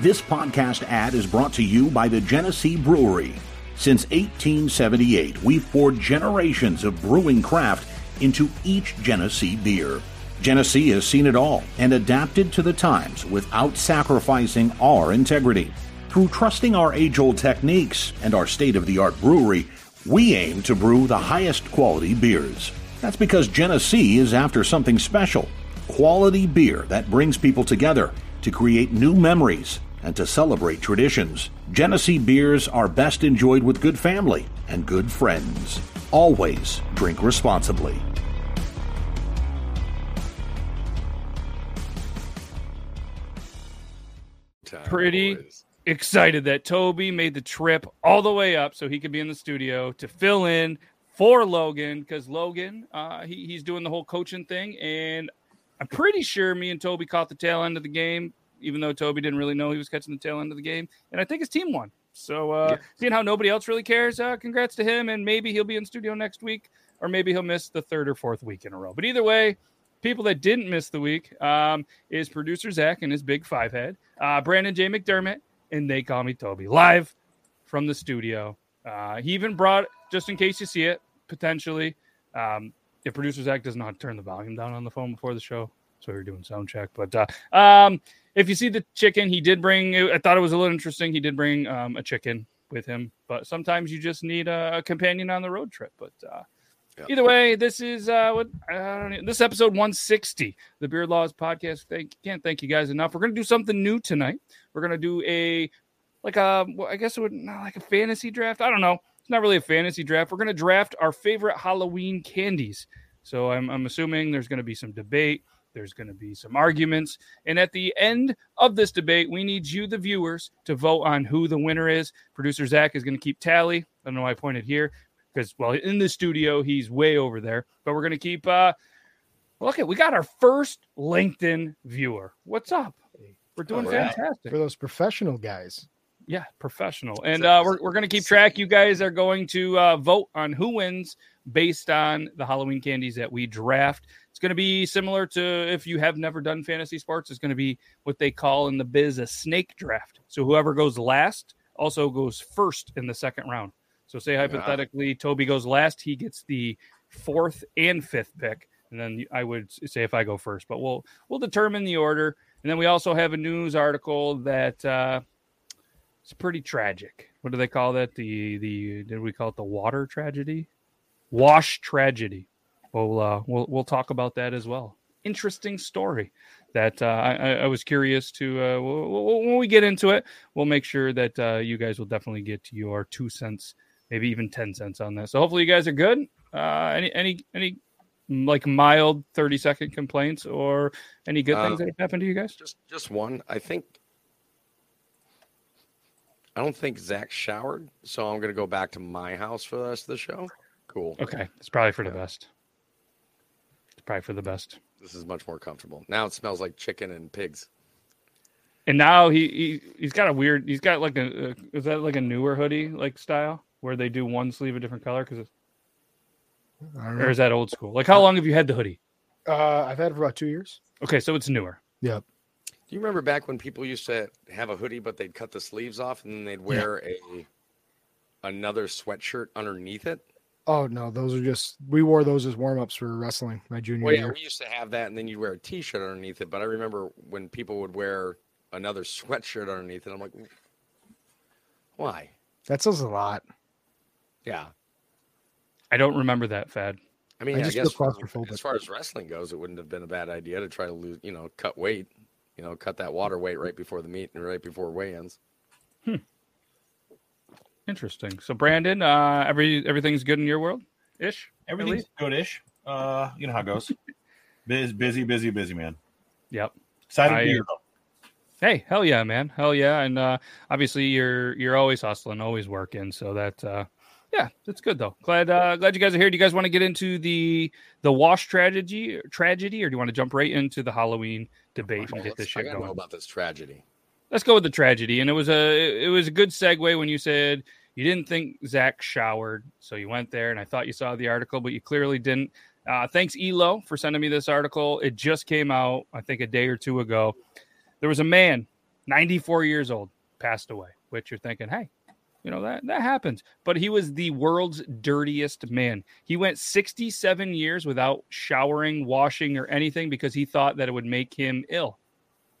This podcast ad is brought to you by the Genesee Brewery. Since 1878, we've poured generations of brewing craft into each Genesee beer. Genesee has seen it all and adapted to the times without sacrificing our integrity. Through trusting our age old techniques and our state of the art brewery, we aim to brew the highest quality beers. That's because Genesee is after something special quality beer that brings people together to create new memories and to celebrate traditions. Genesee beers are best enjoyed with good family and good friends. Always drink responsibly. Pretty excited that Toby made the trip all the way up so he could be in the studio to fill in for Logan because Logan, uh, he, he's doing the whole coaching thing. And I'm pretty sure me and Toby caught the tail end of the game, even though Toby didn't really know he was catching the tail end of the game. And I think his team won. So, uh, yeah. seeing how nobody else really cares, uh, congrats to him. And maybe he'll be in studio next week, or maybe he'll miss the third or fourth week in a row. But either way, people that didn't miss the week um, is producer Zach and his big five head, uh, Brandon J. McDermott, and they call me Toby, live from the studio. Uh, he even brought, just in case you see it, potentially, um, if producer Zach does not turn the volume down on the phone before the show, so we are doing sound check. But uh, um, if you see the chicken, he did bring. I thought it was a little interesting. He did bring um, a chicken with him, but sometimes you just need a, companion on the road trip. But uh, either way, this is uh, what know, this episode 160, the Beard Laws podcast. Thank can't thank you guys enough. We're gonna do something new tonight. We're gonna do a like a well, I guess it would not like a fantasy draft. I don't know. It's not really a fantasy draft. We're gonna draft our favorite Halloween candies. So I'm, I'm assuming there's going to be some debate. There's going to be some arguments. And at the end of this debate, we need you, the viewers, to vote on who the winner is. Producer Zach is going to keep tally. I don't know why I pointed here because, well, in the studio, he's way over there. But we're going to keep, uh, look at, we got our first LinkedIn viewer. What's up? We're doing fantastic. For those professional guys. Yeah, professional. And uh, we're, we're going to keep track. You guys are going to uh, vote on who wins based on the Halloween candies that we draft. It's going to be similar to if you have never done fantasy sports, it's going to be what they call in the biz a snake draft. So whoever goes last also goes first in the second round. So say hypothetically, yeah. Toby goes last, he gets the fourth and fifth pick. And then I would say if I go first, but we'll we'll determine the order. And then we also have a news article that uh, it's pretty tragic. What do they call that? The the did we call it the water tragedy? Wash tragedy. We'll uh, we'll we'll talk about that as well. Interesting story that uh, I, I was curious to. Uh, when we get into it, we'll make sure that uh, you guys will definitely get your two cents, maybe even ten cents on that. So hopefully you guys are good. Uh, any any any like mild 30 second complaints or any good things uh, that happened to you guys? Just just one. I think I don't think Zach showered, so I'm going to go back to my house for the rest of the show. Cool. Okay, it's probably for the best. It's probably for the best. This is much more comfortable. Now it smells like chicken and pigs. And now he, he he's got a weird. He's got like a, a is that like a newer hoodie like style where they do one sleeve a different color because or is that old school? Like how long have you had the hoodie? Uh, I've had it for about two years. Okay, so it's newer. Yep. Do you remember back when people used to have a hoodie, but they'd cut the sleeves off and then they'd wear yeah. a another sweatshirt underneath it? Oh no, those are just we wore those as warm ups for wrestling my junior well, yeah, year. We used to have that, and then you'd wear a t shirt underneath it. But I remember when people would wear another sweatshirt underneath it. I'm like, why? That says a lot. Yeah. I don't remember that fad. I mean, I, I guess as far as wrestling goes, it wouldn't have been a bad idea to try to lose, you know, cut weight you know, cut that water weight right before the meet and right before weigh-ins. Hmm. Interesting. So, Brandon, uh, every everything's good in your world, ish. Everything's good-ish. Uh, you know how it goes. busy, busy, busy, busy, man. Yep. Excited I, to be here though. Hey, hell yeah, man, hell yeah, and uh, obviously you're you're always hustling, always working, so that uh, yeah, that's good though. Glad uh, glad you guys are here. Do you guys want to get into the the wash tragedy tragedy, or do you want to jump right into the Halloween debate and get this shit going? Know about this tragedy. Let's go with the tragedy. And it was a it was a good segue when you said you didn't think Zach showered, so you went there, and I thought you saw the article, but you clearly didn't. Uh, thanks, Elo, for sending me this article. It just came out, I think, a day or two ago. There was a man 94 years old, passed away. Which you're thinking, hey, you know that that happens. But he was the world's dirtiest man. He went 67 years without showering, washing, or anything because he thought that it would make him ill.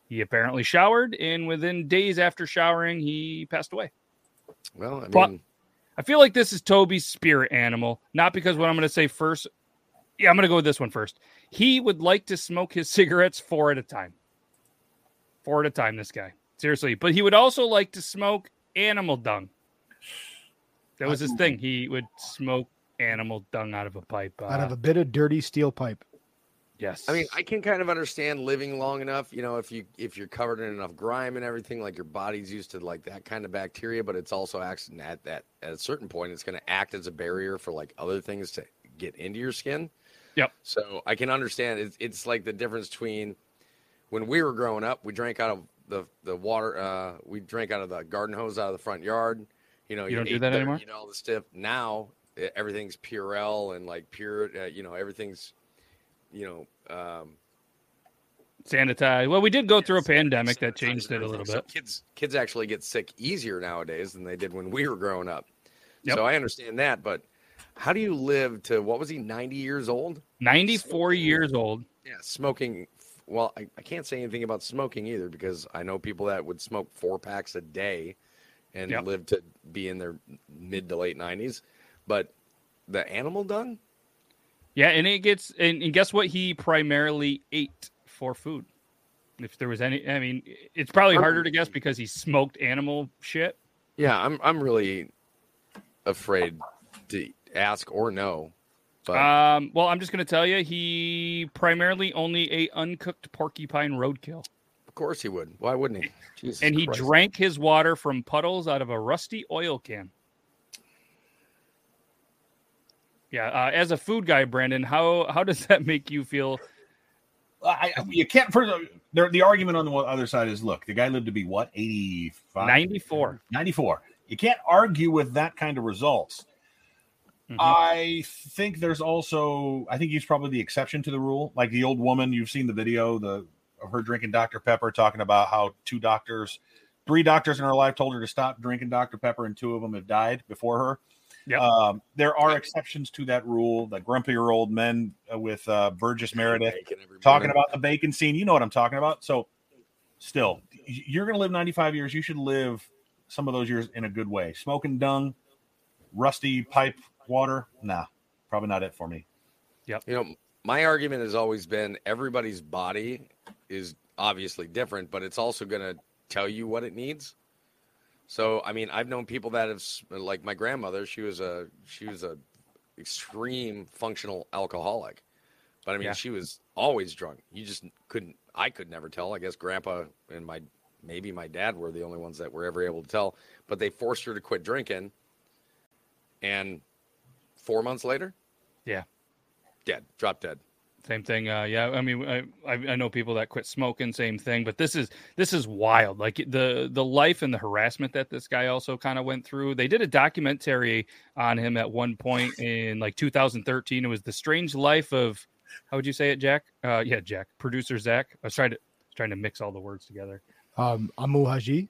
He apparently showered, and within days after showering, he passed away. Well, I mean, but I feel like this is Toby's spirit animal, not because what I'm going to say first. Yeah, I'm going to go with this one first. He would like to smoke his cigarettes four at a time. Four at a time, this guy. Seriously. But he would also like to smoke animal dung. That was his thing. He would smoke animal dung out of a pipe. Uh, out of a bit of dirty steel pipe. Yes. I mean, I can kind of understand living long enough, you know, if you if you're covered in enough grime and everything, like your body's used to like that kind of bacteria, but it's also acting at that at a certain point, it's going to act as a barrier for like other things to get into your skin. Yep. So I can understand it's it's like the difference between when we were growing up, we drank out of the the water, uh, we drank out of the garden hose out of the front yard. You know, you, don't do that anymore. You know, all the stuff now everything's Purell and like pure, uh, you know, everything's you know, um, sanitize. Well, we did go through a pandemic that changed it a little bit. So kids kids actually get sick easier nowadays than they did when we were growing up. Yep. So I understand that, but how do you live to what was he 90 years old? 94 smoking, years old. Yeah, smoking well, I, I can't say anything about smoking either because I know people that would smoke four packs a day and yep. live to be in their mid to late 90s. But the animal dung? Yeah, and it gets and, and guess what? He primarily ate for food. If there was any, I mean, it's probably harder to guess because he smoked animal shit. Yeah, I'm I'm really afraid to ask or know. But... Um, well, I'm just going to tell you, he primarily only ate uncooked porcupine roadkill. Of course he would. Why wouldn't he? Jesus and he Christ. drank his water from puddles out of a rusty oil can. Yeah, uh, as a food guy, Brandon, how how does that make you feel? I, you can't. First, the, the argument on the other side is, look, the guy lived to be what 85? 94. 94. You can't argue with that kind of results. Mm-hmm. I think there's also, I think he's probably the exception to the rule. Like the old woman, you've seen the video, the of her drinking Dr. Pepper, talking about how two doctors, three doctors in her life told her to stop drinking Dr. Pepper, and two of them have died before her. Yep. Um, there are exceptions to that rule. The grumpier old men uh, with uh, Burgess Meredith talking about the bacon scene. You know what I'm talking about. So, still, you're going to live 95 years. You should live some of those years in a good way. Smoking dung, rusty pipe water. Nah, probably not it for me. Yep. You know, my argument has always been everybody's body is obviously different, but it's also going to tell you what it needs. So I mean, I've known people that have like my grandmother. She was a she was a extreme functional alcoholic, but I mean, yeah. she was always drunk. You just couldn't. I could never tell. I guess Grandpa and my maybe my dad were the only ones that were ever able to tell. But they forced her to quit drinking, and four months later, yeah, dead, drop dead. Same thing. Uh, yeah, I mean, I, I know people that quit smoking. Same thing. But this is this is wild. Like the the life and the harassment that this guy also kind of went through. They did a documentary on him at one point in like 2013. It was the strange life of how would you say it, Jack? Uh, yeah, Jack. Producer Zach. I was trying to trying to mix all the words together. Um, Amou Haji.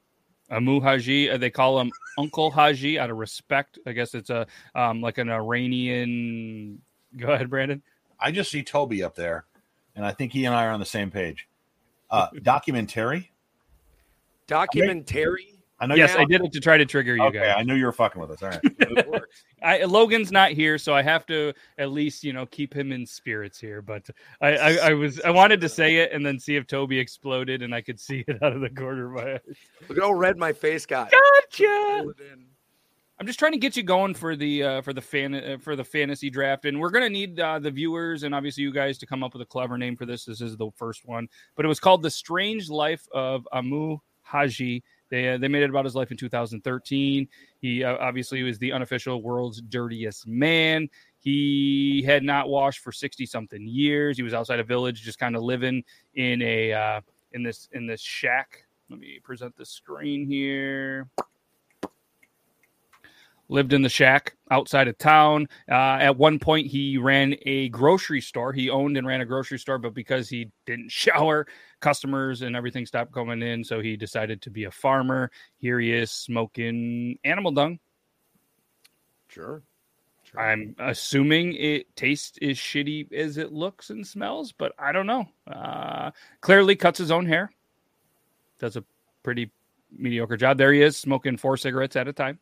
Amou Haji. Uh, they call him Uncle Haji out of respect. I guess it's a um, like an Iranian. Go ahead, Brandon. I just see Toby up there, and I think he and I are on the same page. Uh, documentary. Documentary. I know. Yes, I did it to try to trigger you okay, guys. I knew you were fucking with us. All right. I, Logan's not here, so I have to at least you know keep him in spirits here. But I, I, I was I wanted to say it and then see if Toby exploded, and I could see it out of the corner of my eye. Look how red my face got. Gotcha. I'm just trying to get you going for the uh, for the fan uh, for the fantasy draft, and we're gonna need uh, the viewers and obviously you guys to come up with a clever name for this. This is the first one, but it was called "The Strange Life of Amou Haji." They uh, they made it about his life in 2013. He uh, obviously was the unofficial world's dirtiest man. He had not washed for 60 something years. He was outside a village, just kind of living in a uh, in this in this shack. Let me present the screen here lived in the shack outside of town. Uh, at one point, he ran a grocery store. He owned and ran a grocery store, but because he didn't shower, customers and everything stopped coming in. So he decided to be a farmer. Here he is smoking animal dung. Sure. sure. I'm assuming it tastes as shitty as it looks and smells, but I don't know. Uh, clearly cuts his own hair. Does a pretty mediocre job. There he is smoking four cigarettes at a time.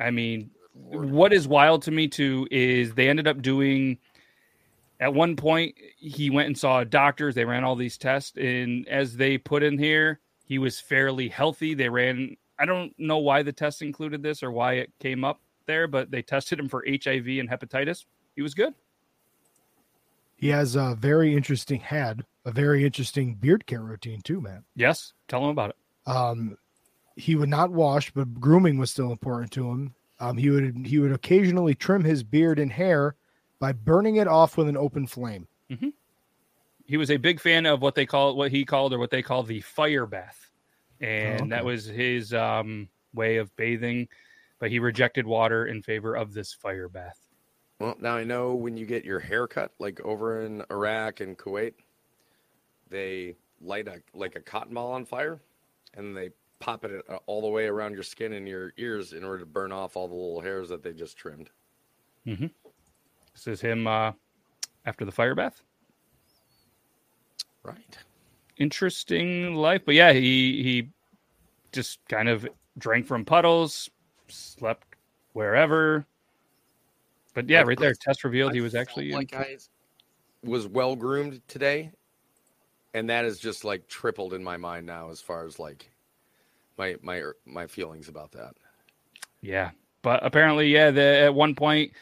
I mean, what is wild to me too is they ended up doing at one point he went and saw doctors. They ran all these tests and as they put in here he was fairly healthy. They ran i don't know why the test included this or why it came up there but they tested him for hiv and hepatitis. He was good. He has a very interesting had a very interesting beard care routine too, man. yes. Tell him about it. Um, he would not wash, but grooming was still important to him. Um, he would he would occasionally trim his beard and hair by burning it off with an open flame. he was a big fan of what they call what he called or what they call the fire bath and that okay. was his um, way of bathing but he rejected water in favor of this fire bath Well, now I know when you get your hair cut, like over in Iraq and Kuwait, they light a like a cotton ball on fire, and they pop it uh, all the way around your skin and your ears in order to burn off all the little hairs that they just trimmed. this is him uh, after the fire bath Right. interesting life but yeah he he just kind of drank from puddles slept wherever but yeah right there test revealed I he was actually in- I was well groomed today, and that is just like tripled in my mind now as far as like my my my feelings about that. Yeah, but apparently, yeah, the, at one point,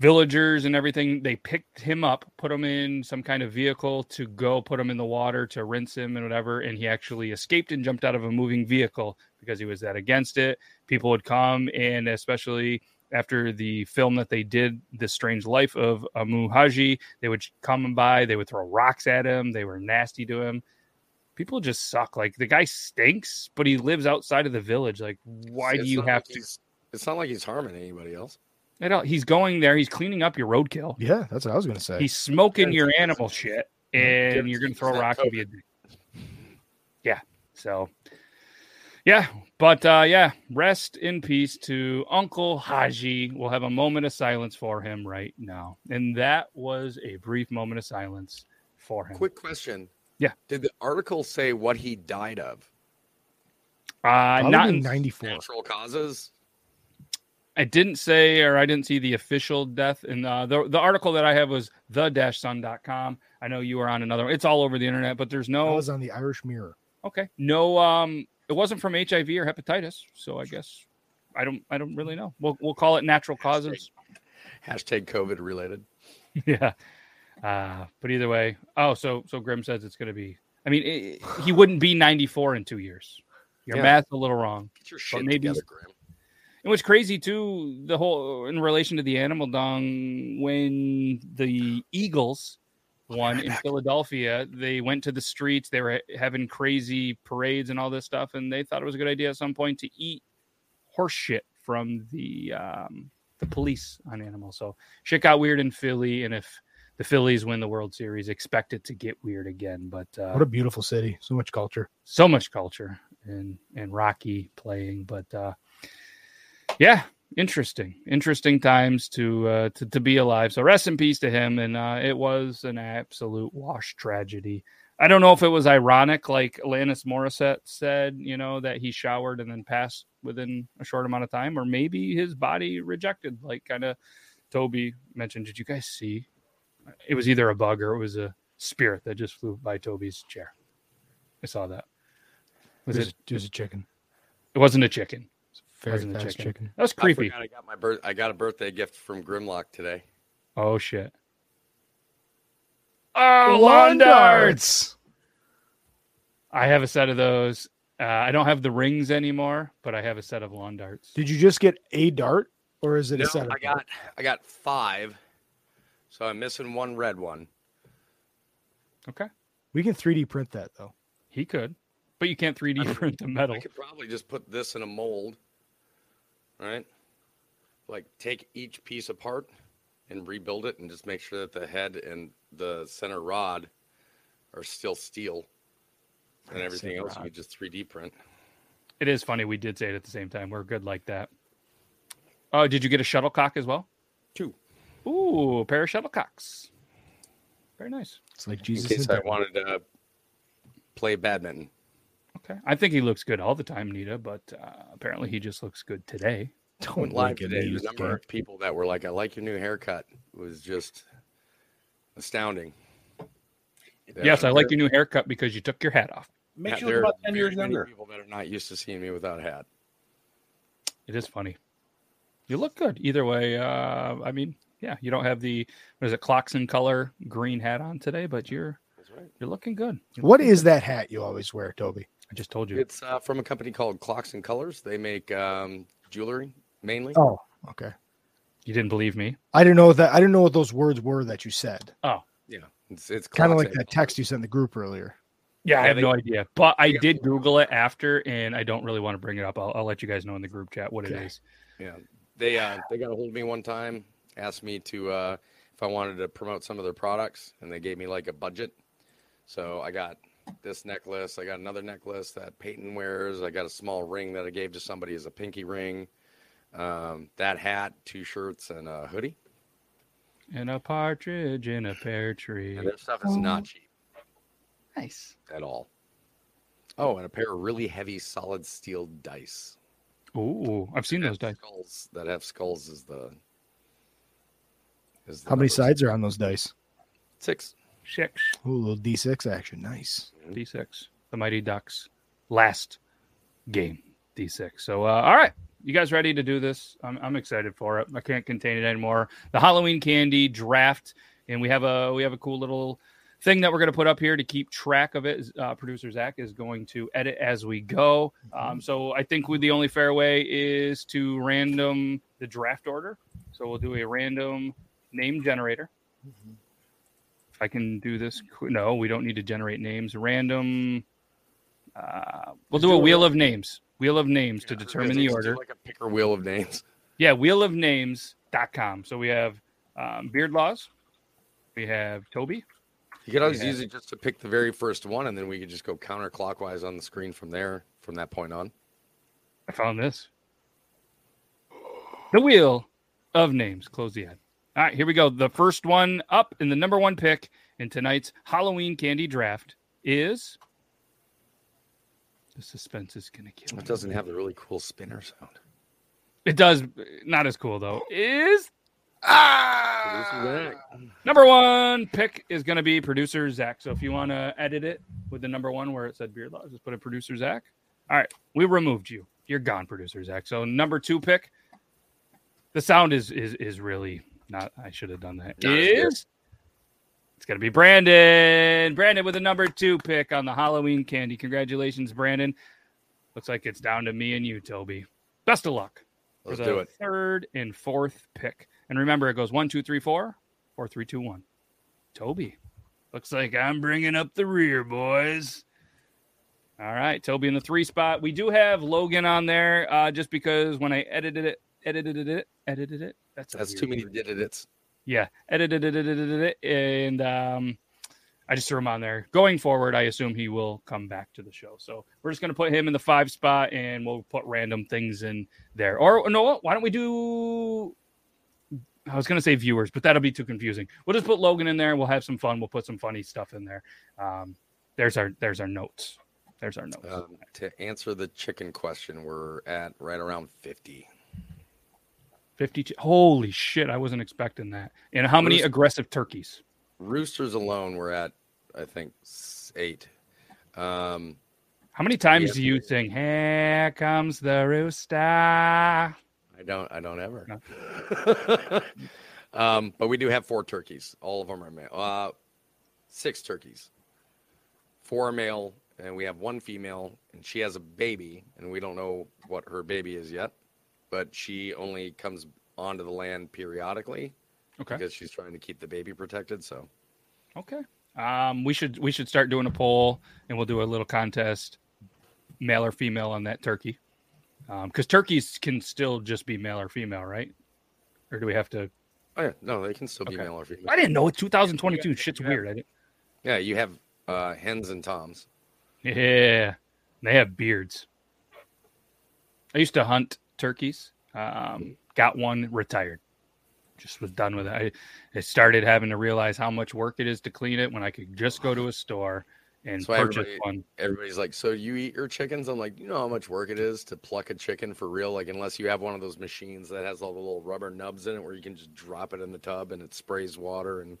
villagers and everything they picked him up, put him in some kind of vehicle to go put him in the water to rinse him and whatever, and he actually escaped and jumped out of a moving vehicle because he was that against it. People would come, and especially after the film that they did, The Strange Life of Amou Haji, they would come and by, they would throw rocks at him, they were nasty to him. People just suck. Like the guy stinks, but he lives outside of the village. Like, why It's do you have like to? It's not like he's harming anybody else. I don't, he's going there. He's cleaning up your roadkill. Yeah, that's what I was gonna say. He's smoking your animal shit, and you're going to throw it's not rocks and be. Yeah. So, yeah. But uh, yeah, rest in peace to Uncle Haji. We'll have a moment of silence for him right now. And that was a brief moment of silence for him. Quick question. Yeah. Did the article say what he died of? Uh, Probably not in, 94. Natural causes? I didn't say, or I didn't see the official death. And uh, the the article that I have was the-sun.com. I know you were on another. It's all over the internet, but there's no. I no was on the Irish Mirror. Okay. No, um, it wasn't from HIV or hepatitis, so I guess I don't. I don't really know. We'll we'll call it natural causes. Hashtag COVID related. yeah. Uh, but either way. Oh, so so Grim says it's going to be. I mean, it, he wouldn't be 94 in two years. Your Yeah. math's a little wrong. Get your shit maybe- together, Graham. And what's crazy too, the whole in relation to the animal dung, when the Eagles won in Philadelphia, they went to the streets. They were having crazy parades and all this stuff, and they thought it was a good idea at some point to eat horse shit from the um, the police on animals. So shit got weird in Philly, and if the Phillies win the World Series, expect it to get weird again. But uh, What a beautiful city. So much culture. so much culture and and Rocky playing, but uh yeah, interesting, interesting times to uh to, to be alive. So rest in peace to him, and uh it was an absolute wash tragedy. I don't know if it was ironic, like Alanis Morissette said, you know, that he showered and then passed within a short amount of time, or maybe his body rejected, like kind of Toby mentioned. Did you guys see? It was either a bug or it was a spirit that just flew by Toby's chair. I saw that. Was it was, it? it was a chicken. It wasn't a chicken. Very Wasn't a chicken. chicken. That was creepy. forgot I got my birth. I got a birthday gift from Grimlock today. Oh shit. Oh, lawn darts. I have a set of those. Uh, I don't have the rings anymore, but I have a set of lawn darts. Did you just get a dart, or is it No, a set? Of I got I got five, so I'm missing one red one. Okay, We can 3D print that though. he could, but you can't 3D print the metal. I could probably just put this in a mold right? Like take each piece apart and rebuild it and just make sure that the head and the center rod are still steel and everything else rod. we just 3D print. It is funny. We did say it at the same time. We're good like that. Oh, did you get a shuttlecock as well? Two. Ooh, a pair of shuttlecocks. Very nice. It's like Jesus. In Jesus. case I wanted to play badminton. Okay. I think he looks good all the time, Nita, but uh, apparently he just looks good today. Don't Went live look at today. me, The number scamp. of people that were like, "I like your new haircut," was just astounding. Yes, I like your new haircut because you took your hat off. Makes Yeah, you look about ten years younger. People that are not used to seeing me without a hat. It is funny. You look good either way. Uh, I mean, yeah, you don't have the what is it, clocks in color green hat on today, but you're That's right. you're looking good. You're What looking is good. that hat you always wear, Toby? I just told you. It's uh, from a company called Clocks and Colors. They make um, jewelry mainly. Oh, okay. You didn't believe me. I didn't know that. I didn't know what those words were that you said. Oh, yeah, it's it's Kind of like that text you sent the group earlier. Yeah, I have no idea, but I got- did Google it after, and I don't really want to bring it up. I'll, I'll let you guys know in the group chat what it Okay. is. Yeah, they uh, they got a hold of me one time, asked me to uh, if I wanted to promote some of their products, and they gave me like a budget. So I got this necklace, I got another necklace that Peyton wears, I got a small ring that I gave to somebody as a pinky ring, um, that hat, two shirts, and a hoodie. And a partridge in a pear tree. And their stuff is not cheap Nice. at all. Oh, and a pair of really heavy, solid steel dice. Ooh, I've seen those dice. Skulls that have skulls is the. Is How many numbers. sides are on those dice? Six. Six. Ooh, a little D6 action. Nice. D6. The Mighty Ducks. Last game. D6. So, uh, all right. You guys ready to do this? I'm, I'm excited for it. I can't contain it anymore. The Halloween candy draft, and we have a we have a cool little thing that we're going to put up here to keep track of it. Uh, Producer Zach is going to edit as we go. Um, so I think with the only fair way is to random the draft order. So we'll do a random name generator. If I can do this, no, we don't need to generate names. Random. Uh, we'll do a wheel of names. Wheel of names to Yeah, I was determine the say, just do order. Like a picker wheel of names. Yeah, wheelofnames.com. So we have um, Beard Laws. We have Toby. You could always Yeah. use it just to pick the very first one, and then we could just go counterclockwise on the screen from there, from that point on. I found this. The Wheel of Names. Close the ad. All right, here we go. The first one up in the number one pick in tonight's Halloween candy draft is. The suspense is going to kill me. It doesn't have the really cool spinner sound. It does. Not as cool, though. Is Ah! Number one pick is going to be producer Zach. So if you want to edit it with the number one where it said beard laws, just put a producer Zach. All right, we removed you. You're gone, producer Zach. So number two pick. The sound is is is really not. I should have done that. Not as good. Is it's going to be Brandon. Brandon with a number two pick on the Halloween candy. Congratulations, Brandon. Looks like it's down to me and you, Toby. Best of luck Let's for the do it. third and fourth pick. And remember, it goes one, two, three, four, four, three, two, one. Toby, looks like I'm bringing up the rear, boys. All right, Toby in the three spot. We do have Logan on there, uh, just because when I edited it, edited it, edited it. That's That's too many word. did it. It's Yeah, edited it, edited it, and um, I just threw him on there. Going forward, I assume he will come back to the show. So we're just going to put him in the five spot, and we'll put random things in there. Or no, why don't we do? I was going to say viewers, but that'll be too confusing. We'll just put Logan in there. And we'll have some fun. We'll put some funny stuff in there. Um, there's our there's our notes. There's our notes. um, to answer the chicken question. We're at right around fifty. 52. Holy shit! I wasn't expecting that. And how many Bruce- aggressive turkeys? Roosters alone, we're at I think eight. Um, How many times Yeah. do you sing "Here comes the rooster"? I don't. I don't ever. um, but we do have four turkeys. All of them are male. Uh, six turkeys. Four are male, and we have one female, and she has a baby, and we don't know what her baby is yet. But she only comes onto the land periodically Okay. because she's trying to keep the baby protected. So Okay. Um, we should we should start doing a poll, and we'll do a little contest, male or female, on that turkey. Because turkeys can still just be male or female, right? Or do we have to? Oh yeah, no, they can still be male or female. I didn't know it. 2022. Shit's you have- weird. I didn't. Yeah, you have uh, hens and toms. Yeah, they have beards. I used to hunt turkeys. Um, got one, retired. Just was done with it. I, I started having to realize how much work it is to clean it when I could just go to a store and purchase everybody- one. Everybody's like, "So you eat your chickens?" I'm like, "You know how much work it is to pluck a chicken for real? Like, unless you have one of those machines that has all the little rubber nubs in it, where you can just drop it in the tub and it sprays water and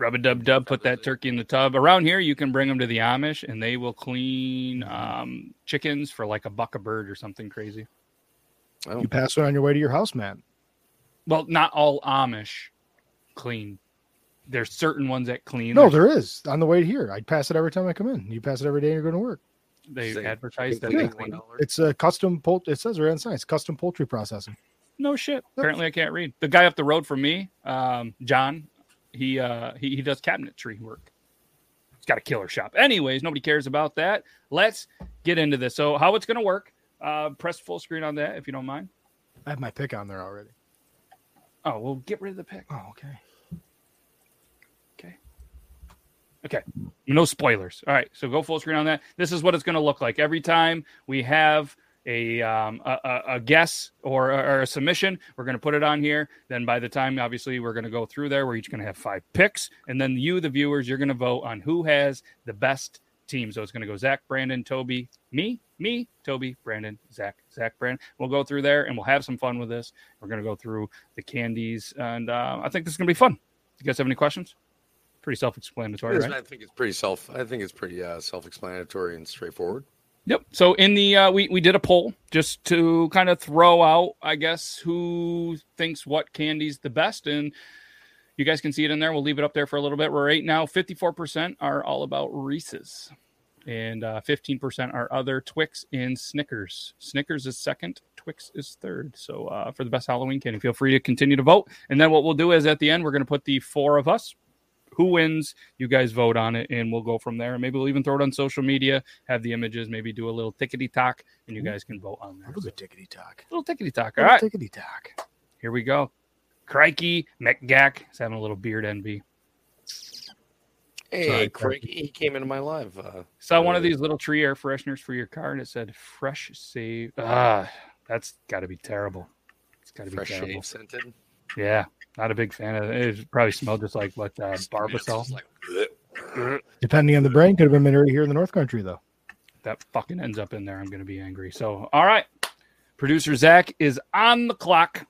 Rub a dub dub, put that turkey in the tub. Around here, you can bring them to the Amish and they will clean um, chickens for like a buck a bird or something crazy. Oh, You pass it on your way to your house, man. Well, not all Amish clean. There's certain ones that clean. No, There's- there is on the way here. I pass it every time I come in. You pass it every day you're going to work. they Say, advertise that chicken they clean. It's a custom poult. It says right on science, custom poultry processing. No shit. Apparently, I can't read. The guy up the road from me, um, John, he uh, he he does cabinetry work. He's got a killer shop. Anyways, nobody cares about that. Let's get into this. So, how it's going to work? Uh, press full screen on that if you don't mind. I have my pick on there already. Oh, well, get rid of the pick. Oh, okay. Okay. Okay. No spoilers. All right. So go full screen on that. This is what it's going to look like every time we have a um, a, a, guess or, or a submission. We're going to put it on here. Then by the time, obviously, we're going to go through there. We're each going to have five picks, and then you, the viewers, you're going to vote on who has the best team. So it's going to go Zach, Brandon, Toby, me, me, Toby, Brandon, Zach, Zach, Brandon. We'll go through there and we'll have some fun with this. We're going to go through the candies, and uh, I think this is going to be fun. You guys have any questions? Pretty self-explanatory, right? I think it's pretty self. I think it's pretty uh, self-explanatory and straightforward. Yep. So in the uh, we we did a poll just to kind of throw out, I guess, who thinks what candy's the best, and you guys can see it in there. We'll leave it up there for a little bit. We're right now, fifty four percent are all about Reese's, and uh, fifteen percent are other Twix and Snickers. Snickers is second. Twix is third. So uh, for the best Halloween candy, feel free to continue to vote. And then what we'll do is at the end, we're going to put the four of us who wins you guys vote on it and we'll go from there and maybe we'll even throw it on social media have the images maybe do a little tickety tock and you guys can vote on there A Little bit tickety tock. little tickety tock all right Tickety tock. here we go crikey mcgack is having a little beard envy Hey, Sorry, Craigie, he came into my live. Uh, saw one of these little tree air fresheners for your car and it said fresh save ah that's got to be terrible it's got to be fresh terrible shave scented. yeah not a big fan of it it probably smelled just like what uh, It's barbasol like. Depending on the brain, could have been made right here in the North Country, though. that fucking ends up in there, I'm going to be angry. So, all right. Producer Zach is on the clock,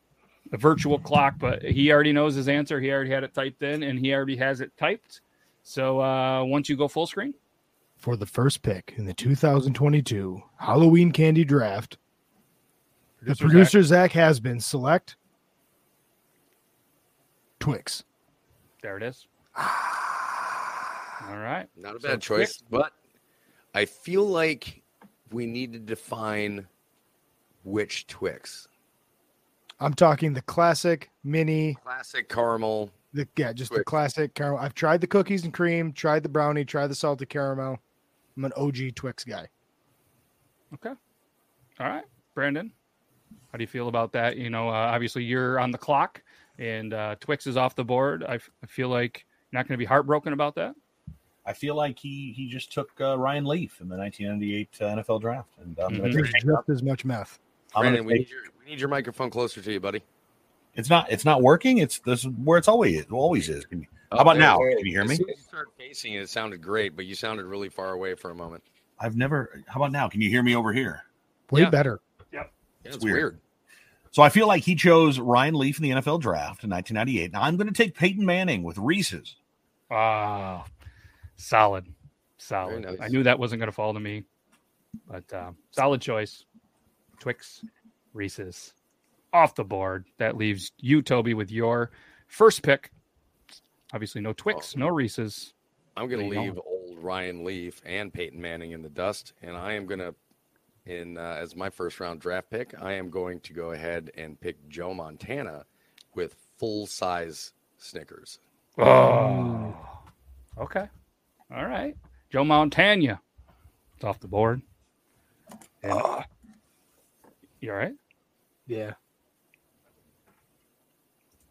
the virtual clock, but he already knows his answer. He already had it typed in and he already has it typed. So, uh, once you go full screen, For the first pick in the 2022 Halloween candy draft, the Producer producer Zach has been select Twix. there it is. All right. Not a So bad Twix- choice, but I feel like we need to define which Twix. I'm talking the classic mini, Classic caramel. the yeah, just the classic caramel. I've tried the cookies and cream, tried the brownie, tried the salted caramel. I'm an OG Twix guy. Okay. All right. Brandon, how do you feel about that? You know, uh, obviously you're on the clock and uh, Twix is off the board. I, f- I feel like you're not going to be heartbroken about that. I feel like he he just took uh, Ryan Leaf in the 1998 uh, NFL draft, and I'm Mhm. going There's to take. just as much meth. I'm gonna Brandon, we take- need, your, we need your microphone closer to you, buddy. It's not it's not working. It's this is where it's always it always is. Can you- How about now? Can you hear as me? soon as you started facing it, it sounded great, but you sounded really far away for a moment. I've never. How about now? Can you hear me over here? Way Yeah. better. Yeah, it's weird. weird. So I feel like he chose Ryan Leaf in the NFL draft in 1998. Now I'm going to take Peyton Manning with Reese's. Oh, solid, solid. Nice. I knew that wasn't going to fall to me, but uh, solid choice. Twix, Reese's, off the board. That leaves you, Toby, with your first pick. Obviously, no Twix, no Reese's. I'm going There to you leave old Ryan Leaf and Peyton Manning in the dust, and I am going to, in uh, as my first round draft pick, I am going to go ahead and pick Joe Montana with full size Snickers. Oh, okay, all right. Joe Montana, it's off the board. And You all right? Yeah.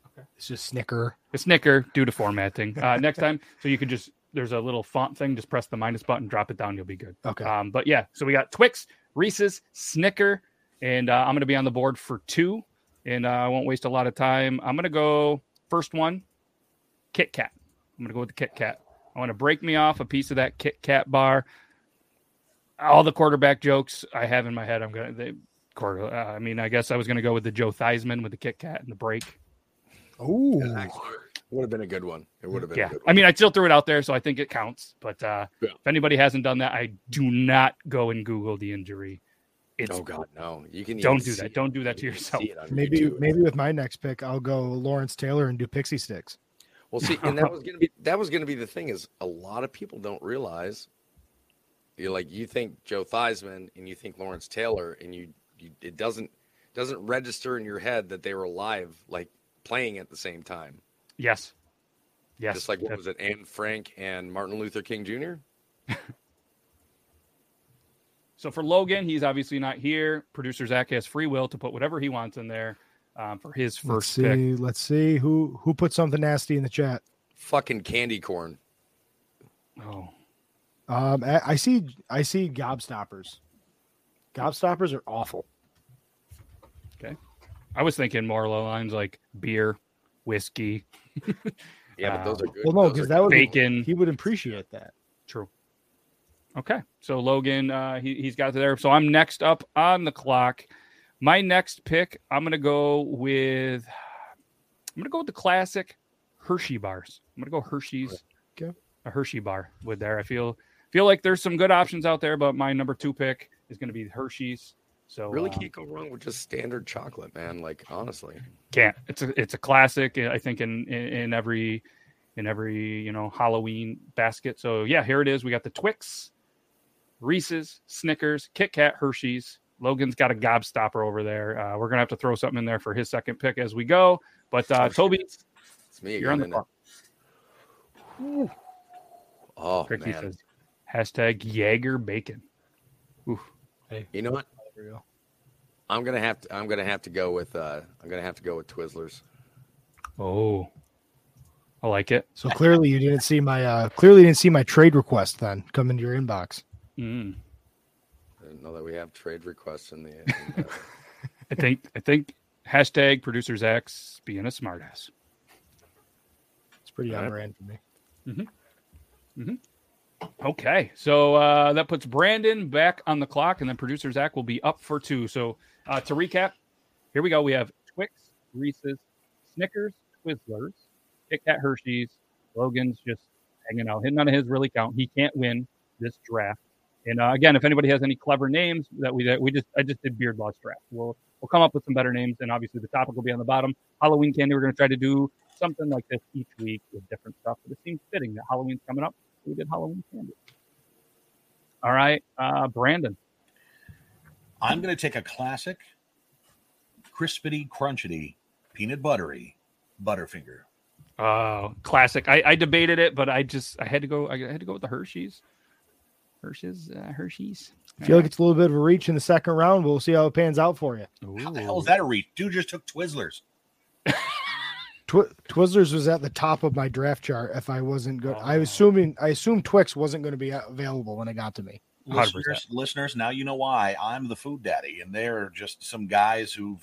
Okay. It's just Snicker. It's Snicker due to formatting. Uh, next time, so you can just there's a little font thing. Just press the minus button, drop it down, you'll be good. Okay. Um, but yeah, so we got Twix, Reese's, Snicker, and uh, I'm going to be on the board for two, and uh, I won't waste a lot of time. I'm going to go first one, Kit Kat. I'm going to go with the Kit Kat. I want to break me off a piece of that Kit Kat bar. All the quarterback jokes I have in my head, I'm going to. Quarter, uh, I mean, I guess I was going to go with the Joe Theismann with the Kit Kat and the break. Oh. Would have been a good one. It would have been. Yeah, A good I mean, I still threw it out there, so I think it counts. But uh, Yeah. if anybody hasn't done that, I do not go and Google the injury. It's oh God, no! You can Don't do that. it. Don't do that to You can yourself. see it on Maybe YouTube. maybe with my next pick, I'll go Lawrence Taylor and do pixie sticks. Well, see, and that was gonna be that was gonna be the thing is a lot of people don't realize. You like you think Joe Theismann and you think Lawrence Taylor and you, you it doesn't doesn't register in your head that they were live like playing at the same time. Yes, yes. Just like what was it, Anne Frank and Martin Luther King Jr. So for Logan, he's obviously not here. Producer Zach has free will to put whatever he wants in there um, for his 1st Let's first pick. see. Let's see who who put something nasty in the chat. Fucking candy corn. Oh, Um, I, I see I see gobstoppers. Gobstoppers are awful. Okay. I was thinking more along the lines like beer, whiskey, Yeah, but those are good. Well, no, because that would bacon. he would appreciate that. True. Okay, so Logan, uh, he he's got there. So I'm next up on the clock. My next pick, I'm gonna go with. I'm gonna go with the classic Hershey bars. I'm gonna go Hershey's. Okay. A Hershey bar with there. I feel feel like there's some good options out there, but my number two pick is gonna be Hershey's. So really uh, can't go wrong with just standard chocolate, man. Like honestly, can't. It's a it's a classic. I think in in, in every in every you know Halloween basket. So yeah, here it is. We got the Twix, Reese's, Snickers, Kit Kat, Hershey's. Logan's got a gobstopper over there. Uh, we're gonna have to throw something in there for his second pick as we go. But uh, Oh, Toby, it's me you're on the clock. Oh man, says hashtag Jaeger bacon. Oof. You know what? There we go. I'm gonna have to. I'm gonna have to go with. uh I'm gonna have to go with Twizzlers. Oh, I like it. So clearly you didn't see my uh clearly didn't see my trade request then come into your inbox. Mm. I didn't know that we have trade requests in the. In the I think I think hashtag producer Zach's being a smartass. It's pretty All on right. brand for me. Okay, so uh, that puts Brandon back on the clock, and then producer Zach will be up for two. So uh, to recap, here we go. We have Twix, Reese's, Snickers, Twizzlers, Kit Kat, Hershey's. Logan's just hanging out. Hitting none of his really count. He can't win this draft. And uh, again, if anybody has any clever names that we that we just I just did Beard Loss draft. We'll we'll come up with some better names, and obviously the topic will be on the bottom. Halloween candy. We're going to try to do something like this each week with different stuff. But it seems fitting that Halloween's coming up. We did Halloween candy. All right, uh, Brandon. I'm going to take a classic, crispity, crunchity, peanut buttery Butterfinger. Uh, classic. I, I debated it, but I just I had to go. I had to go with the Hershey's. Hershey's. Uh, Hershey's. I feel like it's a little bit of a reach in the second round. We'll see how it pans out for you. How the hell is that a reach? Dude just took Twizzlers. Twi- Twizzlers was at the top of my draft chart. If I wasn't good, I Oh. was assuming I assumed Twix wasn't going to be available when it got to me. 100%. Listeners, listeners, now you know why I'm the food daddy, and they're just some guys who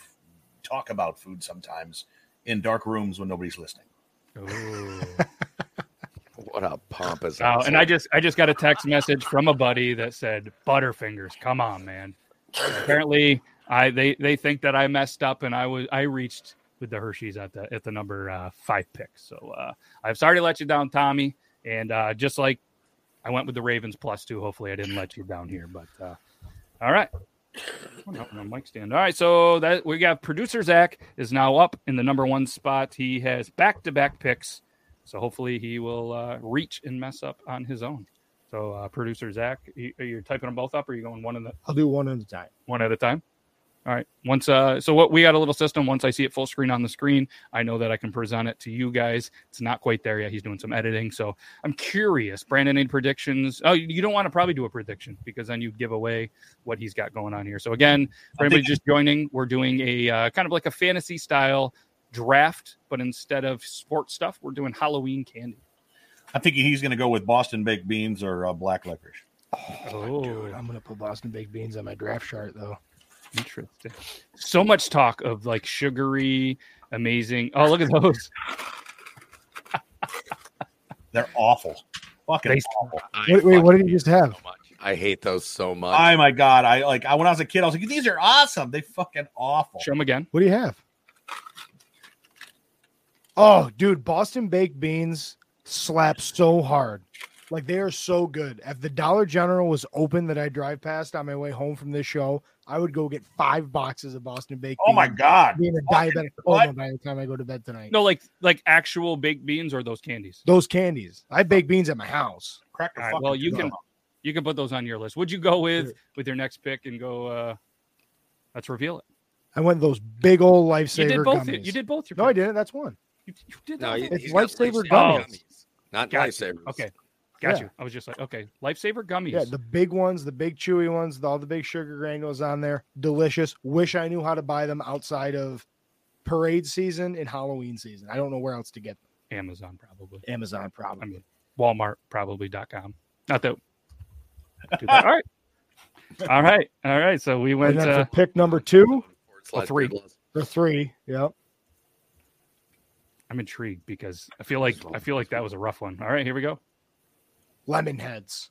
talk about food sometimes in dark rooms when nobody's listening. what a pompous. Oh, and I just I just got a text message from a buddy that said Butterfingers. Come on, man. Apparently, I they they think that I messed up, and I was I reached with the Hershey's at the at the number uh, five pick. So uh, I'm sorry to let you down, Tommy. And uh, just like I went with the Ravens plus two, hopefully I didn't let you down here. But uh, all right. Oh, no, no mic stand. All right, so that we got producer Zach is now up in the number one spot. He has back to back picks, so hopefully he will uh, reach and mess up on his own. So, uh, producer Zach, you, are you typing them both up, or are you going one at the, I'll do one at a time. one at a time? All right. Once uh so what we got a little system. Once I see it full screen on the screen, I know that I can present it to you guys. It's not quite there yet. He's doing some editing. So I'm curious. Brandon, any predictions? Oh, you don't want to probably do a prediction because then you give away what he's got going on here. So again, for anybody just joining, we're doing a uh, kind of like a fantasy style draft, but instead of sports stuff, we're doing Halloween candy. I'm thinking he's going to go with Boston baked beans or uh, black licorice. Oh, Dude, I'm gonna put Boston baked beans on my draft chart though. Interesting. So much talk of like sugary, amazing. Oh, look at those. They're awful. Fucking They- awful. I Wait, wait, what fucking did you just hate have? those So much. I hate those so much. Oh my god! I like I, when I was a kid, I was like, these are awesome. They fucking awful. Show them again. What do you have? Oh, dude, Boston baked beans slap so hard. Like they are so good. If the Dollar General was open that I drive past on my way home from this show, I would go get five boxes of Boston baked Oh my god! Being a diabetic what? coma by the time I go to bed tonight. No, like like actual baked beans or those candies. Those candies. I bake beans at my house. Crack the All right, fucking well, you door. can you can put those on your list. Would you go with Sure. with your next pick and go? uh Let's reveal it. I went those big old lifesaver You did both. gummies. You did both. Your No, I didn't. That's one. You, you did no, that. he, It's lifesaver gummies. not Got you. lifesavers. Okay, got Yeah. you. I was just like, okay, lifesaver gummies. Yeah, the big ones, the big chewy ones, all the big sugar granules on there. Delicious. Wish I knew how to buy them outside of parade season and Halloween season. I don't know where else to get them. Amazon probably. Amazon probably. I mean, Walmart probably.com. Not that. do that. All right. All right. All right. So we went. then Uh, pick number two Forward slash three. Goodless. or three. Yep. I'm intrigued because I feel like I feel like that was a rough one. All right, here we go. Lemon heads.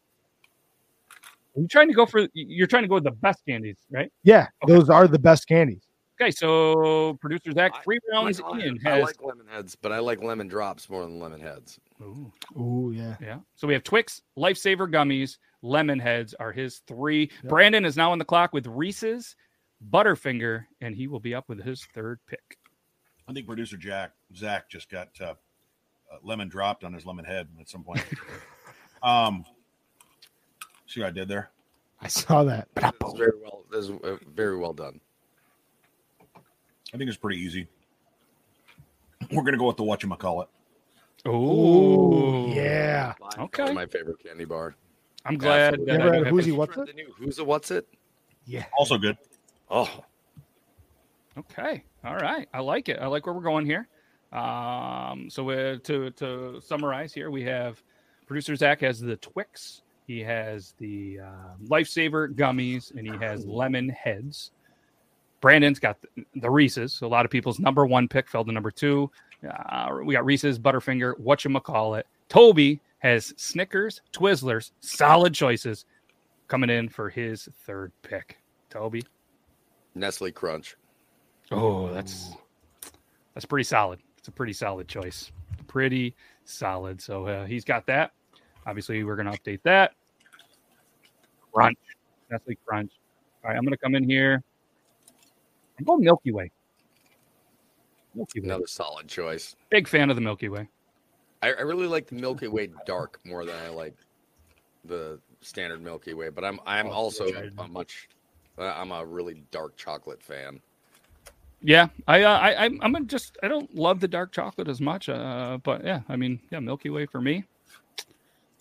Are You're trying to go for you're trying to go with the best candies, right? Yeah, Okay. those are the best candies. Okay, so producer Zach, I- three rounds I, in I has like lemon heads, but I like lemon drops more than lemon heads. Ooh, Ooh, yeah. yeah. So we have Twix, Lifesaver gummies, lemon heads are his three. Yep. Brandon is now on the clock with Reese's, Butterfinger, and he will be up with his third pick. I think producer Jack Zach just got uh, uh, lemon dropped on his lemon head at some point. um, see what I did there? I saw that. That's very well. That's uh, very well done. I think it's pretty easy. We're gonna go with the whatchamacallit. Oh, yeah. By far Okay. my favorite candy bar. I'm glad Absolutely. that You I ever had a have Who's He What's It? the new Who's a What's It? Yeah. Also good. Oh, Okay. All right. I like it. I like where we're going here. Um, so uh, to to summarize here, we have producer Zach has the Twix, he has the uh, Lifesaver gummies, and he has lemon heads. Brandon's got the, the Reese's. So a lot of people's number one pick fell to number two. Uh, we got Reese's, Butterfinger, what you call it. Toby has Snickers, Twizzlers, solid choices coming in for his third pick. Toby. Nestle Crunch. Oh, that's that's pretty solid. It's a pretty solid choice. Pretty solid. So uh, he's got that. Obviously, we're going to update that. Crunch, Nestle Crunch. All right, I'm going to come in here. I'm going Milky Way. Milky Way. Another solid choice. Big fan of the Milky Way. I, I really like the Milky Way dark more than I like the standard Milky Way, but I'm I'm Oh, also a much uh, I'm a really dark chocolate fan. Yeah, I, uh, I, I'm, I'm gonna just, I don't love the dark chocolate as much, uh, but yeah, I mean, yeah, Milky Way for me.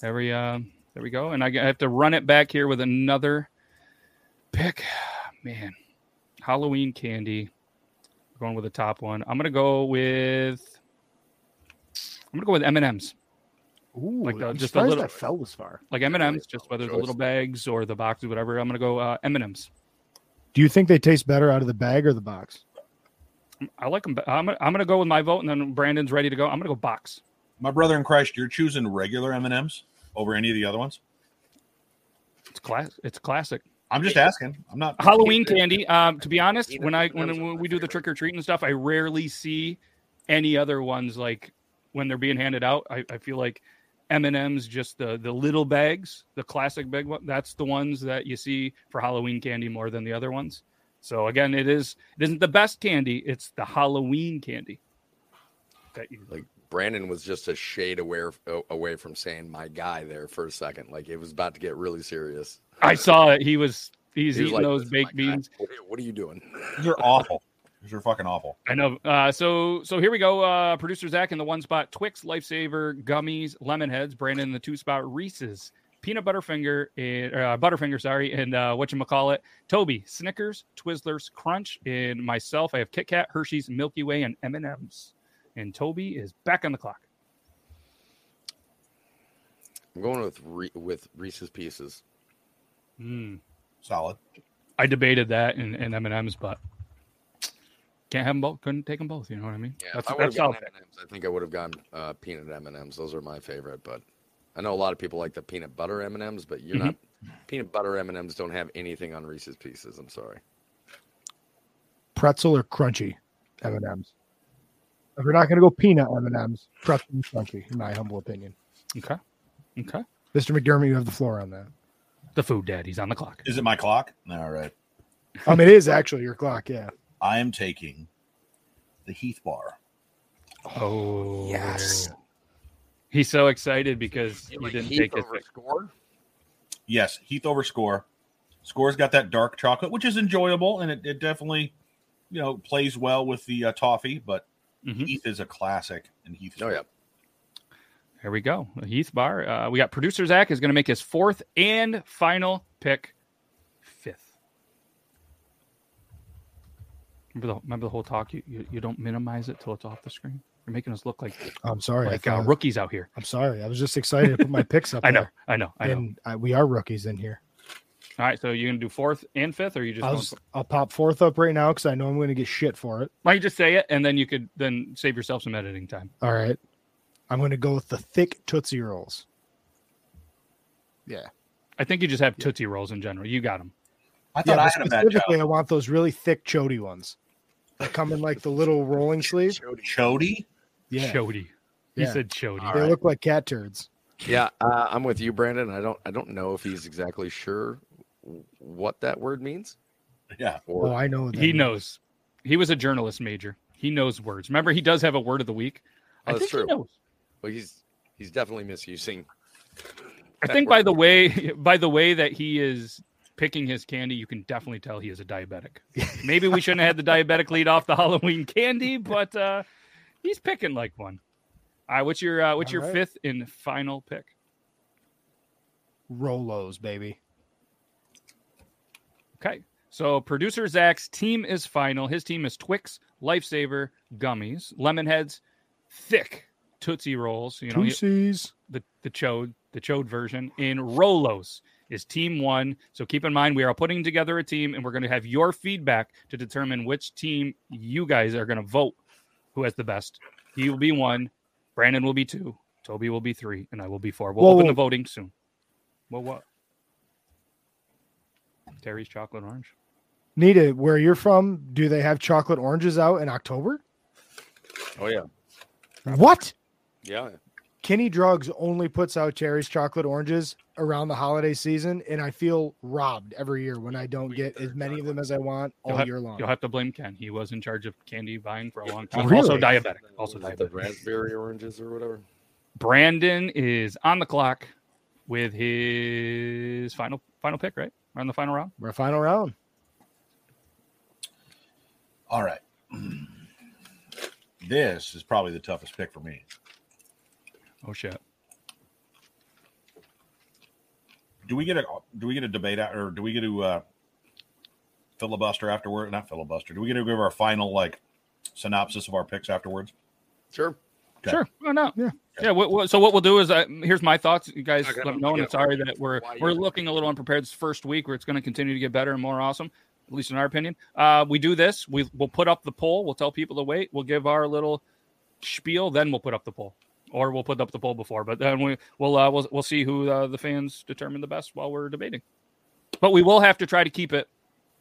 There we, uh, there we go, and I have to run it back here with another pick. Man, Halloween candy. Going with the top one. I'm gonna go with. I'm gonna go with M and M's, Ooh, Like the- I'm just a little- that fell this far. like M and M's, just whether the little bags or the boxes, whatever. I'm gonna go uh, M and M's. Do you think they taste better out of the bag or the box? I like them. I'm, gonna- I'm gonna go with my vote, and then Brandon's ready to go. I'm gonna go box. My brother in Christ, you're choosing regular M and M's over any of the other ones. It's class. It's classic. I'm just asking. I'm not. Halloween candy. Um, to be honest, Peanut when I M&Ms when my we do the trick or treat and stuff, I rarely see any other ones like when they're being handed out. I, I feel like M and M's, just the the little bags, the classic big one. That's the ones that you see for Halloween candy more than the other ones. So again, it is it isn't the best candy. It's the Halloween candy. That you Like Brandon was just a shade away away from saying my guy there for a second. Like it was about to get really serious. I saw it. He was He's He eating like, those baked my guy, beans. What are, you doing? You're awful. These are fucking awful. I know. Uh, so so here we go. Uh, Producer Zach in the one spot, Twix Lifesaver Gummies, Lemon Heads. Brandon in the two spot, Reese's Peanut Butterfinger, and, uh, Butterfinger, sorry, and uh, what you call it, Toby Snickers, Twizzlers Crunch, and myself. I have Kit Kat, Hershey's, Milky Way, and M and M's. And Toby is back on the clock. I'm going with Re- with Reese's Pieces. Mm. Solid. I debated that in, in M and M's, but can't have them both. Couldn't take them both. You know what I mean? Yeah, that's if I would that's have gotten M&Ms, I think I would have gone uh, peanut M&Ms. Those are my favorite, but I know a lot of people like the peanut butter M&Ms, but you're Mhm. not. Peanut butter M&Ms don't have anything on Reese's Pieces. I'm sorry. Pretzel or crunchy M and M's. If we're not going to go peanut M and M's, pretzel and crunchy, in my humble opinion. Okay. Okay. Mr. McDermott, you have the floor on that. The food daddy's on the clock. Is it my clock? All right. Um, it is actually your clock. Yeah. I am taking the Heath Bar. Oh yes. He's so excited because You he like didn't Heath take his over pick. score? Yes, Heath over Score. Score's got that dark chocolate, which is enjoyable, and it, it definitely, you know, plays well with the uh, toffee. But Mhm. Heath is a classic, and Heath. Is Oh yeah. Here we go. A Heath Bar. Uh, we got producer Zach is going to make his fourth and final pick, fifth. Remember the remember the whole talk. You, you you don't minimize it till it's off the screen. You're making us look like I'm sorry. like I uh, rookies out here. I'm sorry. I was just excited to put my picks up I know. there. I know. I know. And I, we are rookies in here. All right. So you're gonna do fourth and fifth, or you just I'll, going just, I'll pop fourth up right now because I know I'm going to get shit for it. why don't you just say it and then you could then save yourself some editing time. All right. I'm going to go with the thick Tootsie Rolls. Yeah. I think you just have Tootsie Rolls in general. You got them. I Yeah, thought I had a specifically. I want those really thick chody ones that come in like the little rolling sleeve. Chody. Yeah. Chody. He Yeah. said Chody. All They right. look like cat turds. Yeah, uh, I'm with you, Brandon. I don't I don't know if he's exactly sure what that word means. Yeah. Or Oh, I know. that He means. knows. He was a journalist major. He knows words. Remember, he does have a word of the week. Oh, I that's think true. he knows. well, he's he's definitely misusing. I think by the way, by the way that he is picking his candy, you can definitely tell he is a diabetic. Maybe we shouldn't have had the diabetic lead off the Halloween candy, but uh, he's picking like one. All right, what's your uh, what's All your right. fifth and final pick? Rolos, baby. Okay. So producer Zach's team is final. His team is Twix, Lifesaver, Gummies, Lemonheads, thick Tootsie Rolls. You know, he- Tootsies. the the chode the chode version in rolos is team one so keep in mind we are putting together a team and we're going to have your feedback to determine which team you guys are going to vote who has the best he will be one brandon will be two toby will be three and i will be four we'll Whoa, open whoa. the voting soon well what terry's chocolate orange Nita, where you're from, do they have chocolate oranges out in October? Oh yeah, What? yeah. Kinney Drugs only puts out Terry's chocolate oranges around the holiday season, and I feel robbed every year when I don't get as many of them as I want all You'll have, year long. you'll have to blame ken he was in charge of candy buying for a long time Really? also diabetic also Was it the diabetic raspberry oranges or whatever. Brandon is on the clock with his final final pick, right? We're on the final round. We're final round. All right. This is probably the toughest pick for me. Oh shit. Do we get a do we get a debate out or do we get to uh, filibuster afterward? Not filibuster. Do we get to give our final like synopsis of our picks afterwards? Sure. Okay. Sure. Why not? Yeah. Yeah. What, what, so what we'll do is, uh, here's my thoughts. You guys Okay, let me know. And. I'm sorry that we're we're looking a little unprepared this first week, where it's going to continue to get better and more awesome. At least in our opinion. Uh, we do this. We we'll put up the poll. We'll tell people to wait. We'll give our little spiel. Then we'll put up the poll, or we'll put up the poll before. But then we we'll uh, we'll we'll see who uh, the fans determine the best while we're debating. But we will have to try to keep it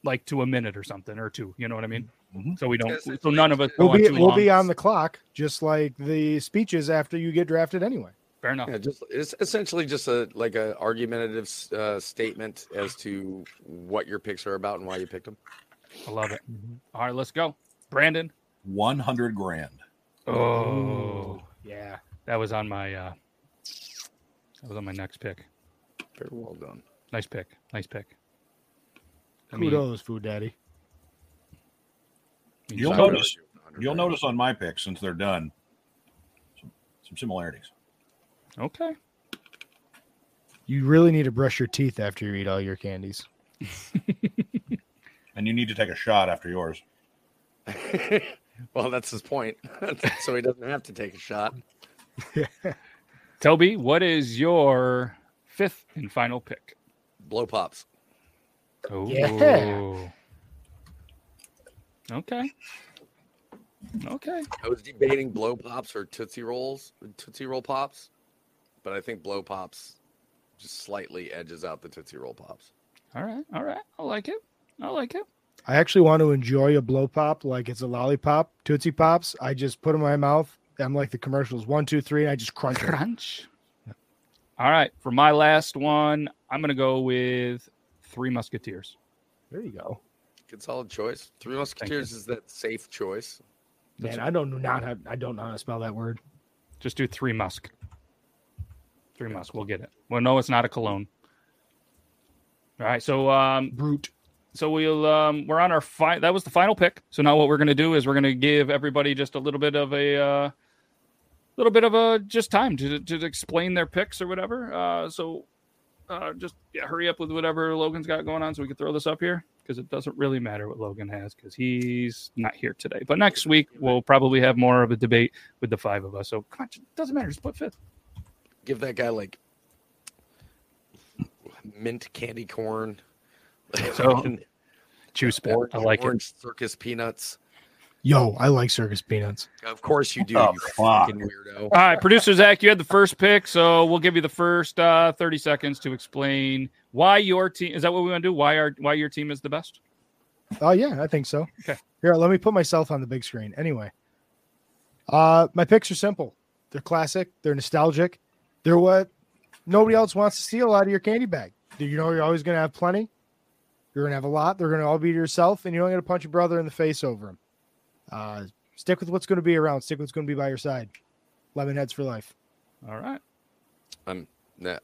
like to a minute or something or two. You know what I mean? Mhm. So we don't. Yes, So none of us. We'll be too we'll long. be on the clock, just like the speeches after you get drafted anyway. Fair enough. Yeah, just it's essentially just a like a argumentative uh, statement as to what your picks are about and why you picked them. I love it. All right, let's go. Brandon. One hundred grand. Oh, Yeah. That was on my uh that was on my next pick. Very well done. Nice pick. Nice pick. I mean, Kudos, Food Daddy. You'll Sorry. notice- You'll notice on my pick since they're done some, some similarities. Okay. You really need to brush your teeth after you eat all your candies. And you need to take a shot after yours. well, that's his point. so he doesn't have to take a shot. Toby, what is your fifth and final pick? Blow pops. Oh. Yeah. Okay. Okay. I was debating blow pops or Tootsie Rolls, Tootsie Roll pops, but I think blow pops just slightly edges out the Tootsie Roll pops. All right. All right. I like it. I like it. I actually want to enjoy a blow pop like it's a lollipop, Tootsie Pops. I just put 'em in my mouth. I'm like the commercials one, two, three, and I just crunch it. Crunch. All right. For my last one, I'm going to go with Three Musketeers. There you go. Good solid choice. Three Musketeers is that safe choice. Man, I don't know not how, I don't know how to spell that word. Just do Three Musk. Three Musk. We'll get it. Well, no, it's not a cologne. All right. So, um, Brute. so we'll um we're on our fi- that was the final pick so now what we're going to do is we're going to give everybody just a little bit of a uh little bit of a just time to to explain their picks or whatever. Uh so uh just yeah hurry up with whatever logan's got going on so we can throw this up here because it doesn't really matter what logan has because he's not here today. But next week we'll probably have more of a debate with the five of us. So come on it doesn't matter just put fifth. Give that guy like mint candy corn. So, juice bit orange, i like it orange circus peanuts. Yo, I like circus peanuts. Of course you do, Oh, you fuck. fucking weirdo. All right, producer Zach, you had the first pick, so we'll give you the first uh, thirty seconds to explain why your team. Is that what we want to do? Why our why your team is the best? Oh yeah, I think so. Okay. Here, let me put myself on the big screen. Anyway, uh, my picks are simple. They're classic. They're nostalgic. They're what nobody else wants to steal out of your candy bag. You know, you're always going to have plenty. You're going to have a lot. They're going to all be to yourself, and you're only going to punch your brother in the face over them. Uh, stick with what's going to be around. Stick with what's going to be by your side. Lemon heads for life. All right. I'm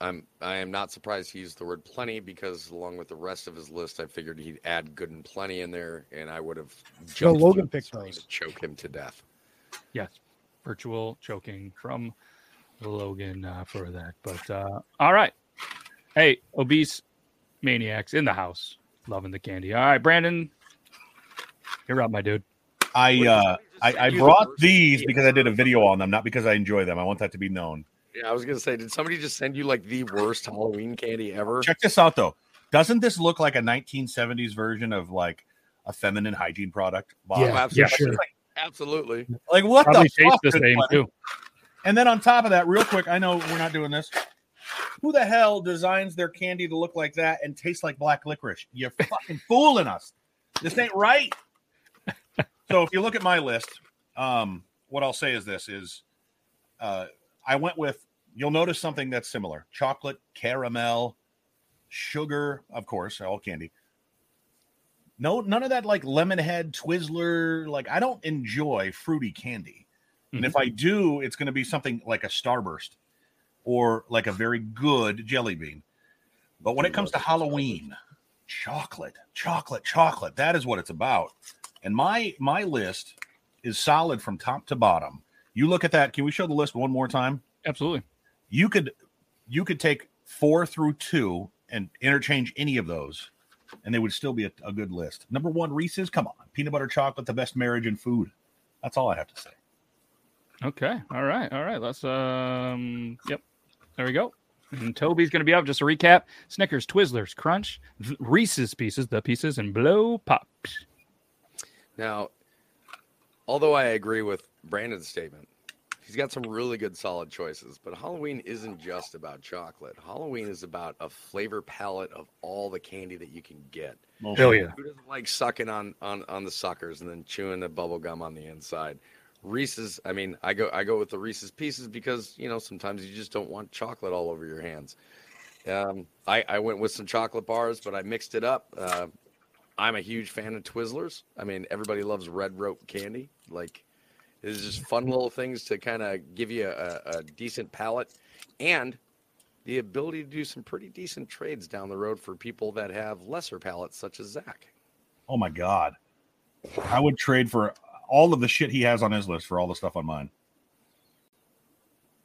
I'm I am not surprised he used the word plenty because along with the rest of his list, I figured he'd add good and plenty in there, and I would have jumped Logan picked those. to choke him to death. Yes, virtual choking from Logan uh, for that. But uh, all right. Hey, obese maniacs in the house, loving the candy. All right, Brandon, you're up, my dude. I uh, I, I You the brought these because I did a video on them, not because I enjoy them. I want that to be known. Yeah, I was gonna say, did somebody just send you like the worst Halloween candy ever? Check this out though. Doesn't this look like a 1970s version of like a feminine hygiene product? Wow. Yeah, absolutely. sure. Absolutely. Like what Probably the fuck? the Good same one. too. And then on top of that, real quick, I know we're not doing this. Who the hell designs their candy to look like that and taste like black licorice? You're fucking fooling us. This ain't right. So if you look at my list, um, what I'll say is this is uh, I went with you'll notice something that's similar. Chocolate, caramel, sugar, of course, all candy. No, none of that like lemon head, Twizzler. Like I don't enjoy fruity candy. And if I do, it's going to be something like a Starburst or like a very good jelly bean. But when it comes to Halloween, chocolate, chocolate, chocolate, that is what it's about. And my my list is solid from top to bottom. You look at that. Can we show the list one more time? Absolutely. You could you could take 4 through 2 and interchange any of those and they would still be a, a good list. Number 1 Reese's, come on. Peanut butter chocolate the best marriage in food. That's all I have to say. Okay. All right. All right. Let's um yep. There we go. And Toby's gonna be up. Just a recap. Snickers, Twizzlers, Crunch, Reese's pieces, the pieces, and blow pops. Now, although I agree with Brandon's statement, he's got some really good solid choices. But Halloween isn't just about chocolate. Halloween is about a flavor palette of all the candy that you can get. Hell yeah. Who doesn't like sucking on on on the suckers and then chewing the bubble gum on the inside? Reese's. I mean, I go I go with the Reese's Pieces because you know sometimes you just don't want chocolate all over your hands. Um, I I went with some chocolate bars, but I mixed it up. Uh, I'm a huge fan of Twizzlers. I mean, everybody loves red rope candy. Like, it's just fun little things to kind of give you a, a decent palate. And the ability to do some pretty decent trades down the road for people that have lesser palates, such as Zach. Oh my god, I would trade for all of the shit he has on his list for all the stuff on mine.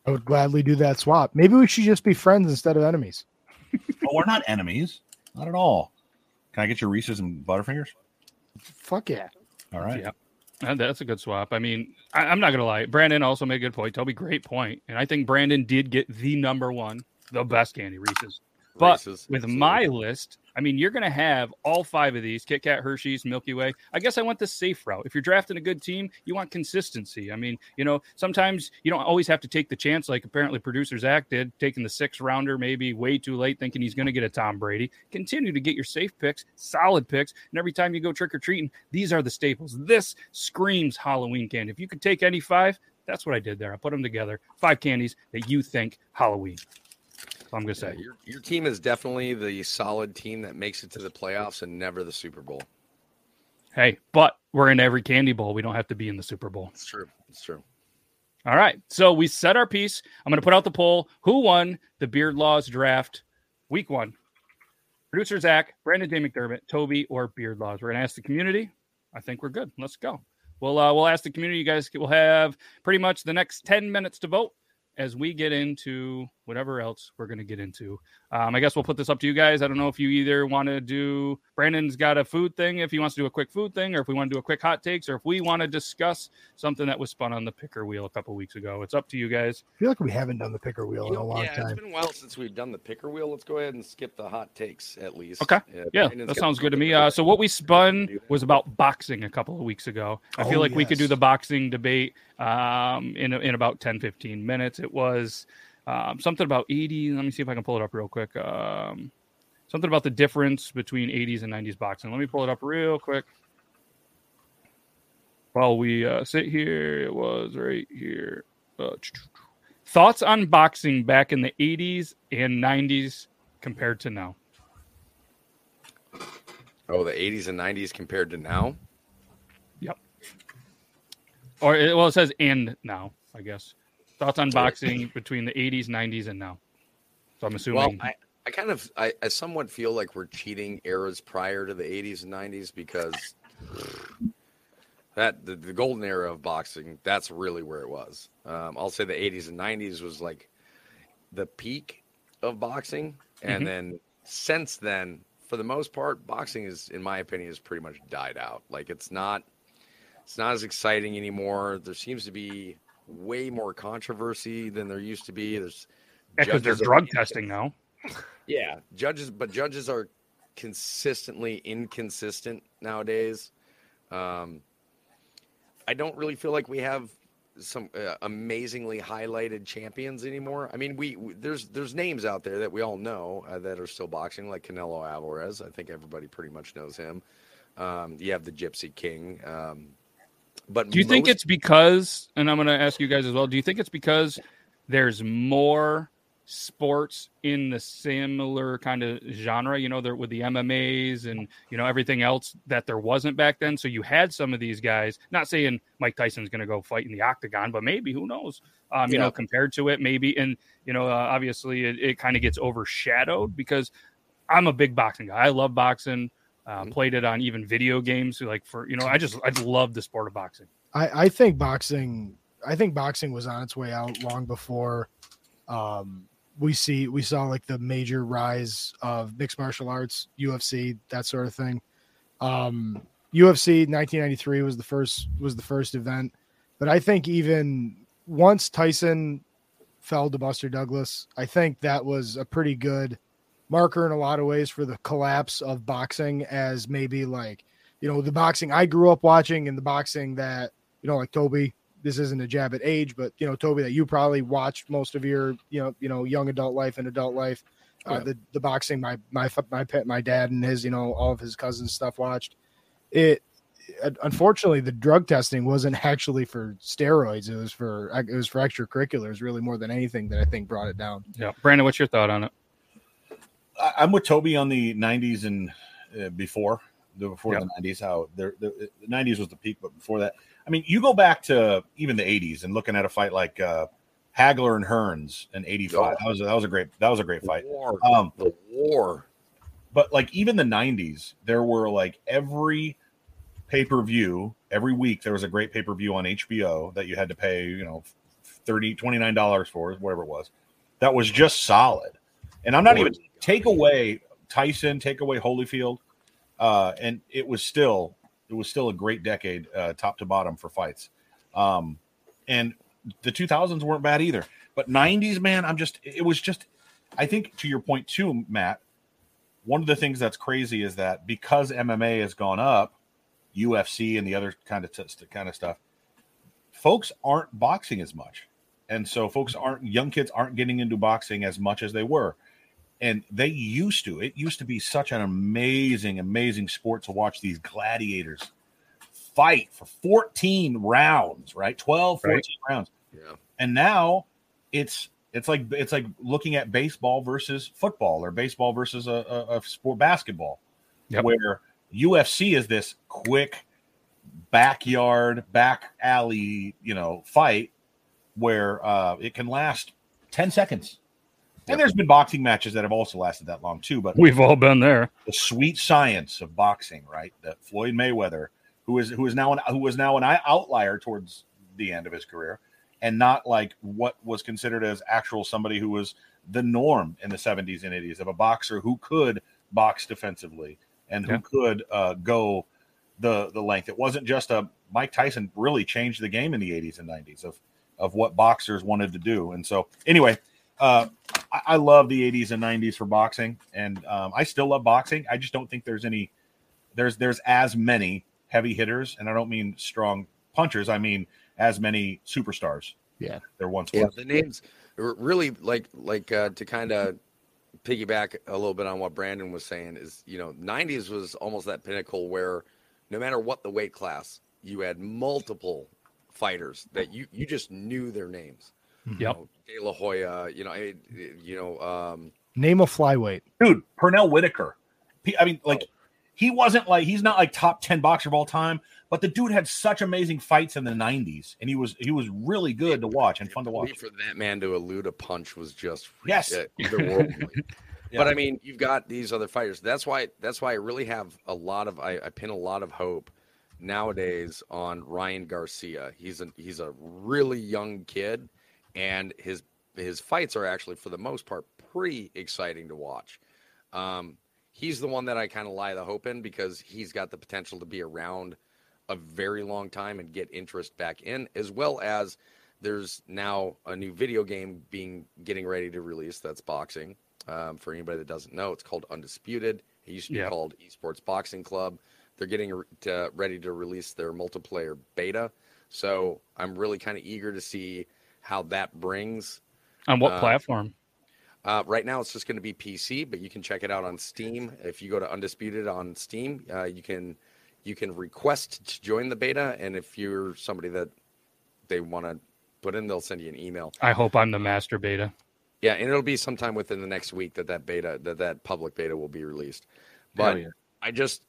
I would gladly do that swap. Maybe we should just be friends instead of enemies. oh, we're not enemies, not at all. Can I get your Reese's and Butterfingers? Fuck yeah! All right. Yeah. Uh, That's a good swap. I mean, I, I'm not gonna lie. Brandon also made a good point. Toby, great point. And I think Brandon did get the number one, the best candy Reese's. But Reese's, with absolutely. my list, I mean, you're going to have all five of these Kit Kat, Hershey's, Milky Way. I guess I went the safe route. If you're drafting a good team, you want consistency. I mean, you know, sometimes you don't always have to take the chance, like apparently producer Zach did, taking the six rounder maybe way too late, thinking he's going to get a Tom Brady. Continue to get your safe picks, solid picks. And every time you go trick or treating, these are the staples. This screams Halloween candy. If you could take any five, that's what I did there. I put them together. Five candies that you think Halloween. I'm going to say. your, your team is definitely the solid team that makes it to the playoffs and never the Super Bowl. Hey, but we're in every candy bowl. We don't have to be in the Super Bowl. It's true. It's true. All right. So we set our piece. I'm going to put out the poll. Who won the Beard Laws draft week one? Producer Zach, Brandon J. McDermott, Toby, or Beard Laws? We're going to ask the community. I think we're good. Let's go. We'll, uh, we'll ask the community. You guys will have pretty much the next 10 minutes to vote as we get into whatever else we're going to get into. Um, I guess we'll put this up to you guys. I don't know if you either want to do, Brandon's got a food thing, if he wants to do a quick food thing, or if we want to do a quick hot takes, or if we want to discuss something that was spun on the picker wheel a couple weeks ago. It's up to you guys. I feel like we haven't done the picker wheel You in a know, long yeah, time. it's been a while since we've done the picker wheel. Let's go ahead and skip the hot takes at least. Okay. Yeah, Yeah, that sounds good to me. Uh, so what we spun was about boxing a couple of weeks ago. I feel Oh, like we could do the boxing debate um, in in about 10, 15 minutes. It was um, something about 80. Let me see if I can pull it up real quick. Um, something about the difference between 80s and 90s boxing. Let me pull it up real quick. While we uh, sit here, it was right here. Uh, thoughts on boxing back in the 80s and 90s compared to now? Oh, the 80s and 90s compared to now? Yep. Or it, well, it says and now, I guess. Thoughts on boxing between the 80s, 90s, and now. So I'm assuming. Well, I, I kind of, I, I somewhat feel like we're cheating eras prior to the 80s and 90s because that the, the golden era of boxing, that's really where it was. Um, I'll say the 80s and 90s was like the peak of boxing. And Mhm. then since then, for the most part, boxing is, in my opinion, has pretty much died out. Like it's not, it's not as exciting anymore. There seems to be way more controversy than there used to be. There's because they're judges are- drug testing now. yeah, judges, but judges are consistently inconsistent nowadays. Um, I don't really feel like we have some uh, amazingly highlighted champions anymore. I mean, we, we there's there's names out there that we all know uh, that are still boxing, like Canelo Alvarez. I think everybody pretty much knows him. Um, you have the Gypsy King. Um, but Do you think it's because, and I'm going to ask you guys as well, do you think it's because there's more sports in the similar kind of genre, you know, there with the MMAs and, you know, everything else that there wasn't back then? So you had some of these guys, not saying Mike Tyson's going to go fight in the octagon, but maybe, who knows? Um, you Yeah. know, compared to it, maybe. And, you know, uh, obviously it, it kind of gets overshadowed because I'm a big boxing guy. I love boxing. Uh, Mhm. Played it on even video games, like for you know, I just I love the sport of boxing. I, I think boxing I think boxing was on its way out long before um we see we saw like the major rise of mixed martial arts, UFC, that sort of thing. Um UFC 1993 was the first was the first event, but I think even once Tyson fell to Buster Douglas, I think that was a pretty good marker in a lot of ways for the collapse of boxing as maybe like you know the boxing I grew up watching and the boxing that you know like Toby this isn't a jab at age but you know Toby that you probably watched most of your you know you know young adult life and adult life uh, Yeah. the the boxing my my my pet my dad and his you know all of his cousins stuff watched it unfortunately the drug testing wasn't actually for steroids it was for it was for extracurriculars really more than anything that I think brought it down Yeah, Brandon, what's your thought on it? I'm with Toby on the 90s and uh, before the before the 90s. How there the, the 90s was the peak, but before that, I mean, you go back to even the 80s and looking at a fight like uh, Hagler and Hearns in '85. That was that was a great that was a great The fight. war. Um, the war. but like even the 90s there were like every pay-per-view every week there was a great pay-per-view on hbo that you had to pay you know 30 29 dollars for whatever it was that was just solid and i'm not even take away tyson take away holyfield uh and it was still it was still a great decade uh top to bottom for fights. Um and the 2000s weren't bad either but 90s man i'm just it was just i think to your point too matt one of the things that's crazy is that because MMA has gone up, UFC and the other kind of t- kind of stuff, folks aren't boxing as much, and so folks aren't young kids aren't getting into boxing as much as they were, and they used to. It used to be such an amazing, amazing sport to watch these gladiators fight for 14 rounds, right? 12, 14 Right. rounds Yeah. and now it's it's like it's like looking at baseball versus football or baseball versus a, a, a sport basketball Yep. where ufc is this quick backyard back alley you know fight where uh it can last 10 seconds Yep. And there's been boxing matches that have also lasted that long too but We've all been there. the sweet science of boxing, right? That Floyd Mayweather, who is who is now an who is now an outlier towards the end of his career, and not like what was considered as actual somebody who was the norm in the 70s and 80s of a boxer who could box defensively and who Yeah. could uh, go the the length. It wasn't just a Mike Tyson really changed the game in the 80s and 90s of of what boxers wanted to do. And so anyway, uh, I, I love the 80s and 90s for boxing, and um, I still love boxing. I just don't think there's any there's there's as many heavy hitters, and I don't mean strong punchers. I mean as many superstars. Yeah. there once Yeah, was. the names really like like uh, to kind of piggyback a little bit on what Brandon was saying is you know 90s was almost that pinnacle where no matter what the weight class you had multiple fighters that you you just knew their names. Yep. You know, De La Hoya, you know, I- you know, um, Name a flyweight. Dude, Pernell Whitaker. I mean, like he wasn't like he's not like top ten boxer of all time, but the dude had such amazing fights in the 90s, and he was he was really good to watch and fun to watch. for that man to elude a punch was just Yes. uh. Yeah. But I mean, you've got these other fighters. That's why. That's why I really have a lot of. I, I pin a lot of hope nowadays on Ryan Garcia. He's a he's a really young kid, and his his fights are actually for the most part pretty exciting to watch. Um, he's the one that I kind of lie the hope in because he's got the potential to be around a very long time and get interest back in, as well as there's now a new video game being getting ready to release that's boxing. Um, for anybody that doesn't know, it's called Undisputed. It used to be Yep. called Esports Boxing Club. They're getting to, ready to release their multiplayer beta. So I'm really kind of eager to see how that brings. On what Uh, platform? Uh, right now, it's just going to be PC, but you can check it out on Steam. If you go to Undisputed on Steam, uh, you can you can request to join the beta, and if you're somebody that they want to put in, they'll send you an email. I hope I'm the master beta. Yeah, and it'll be sometime within the next week that that beta that that public beta will be released. But yeah. I just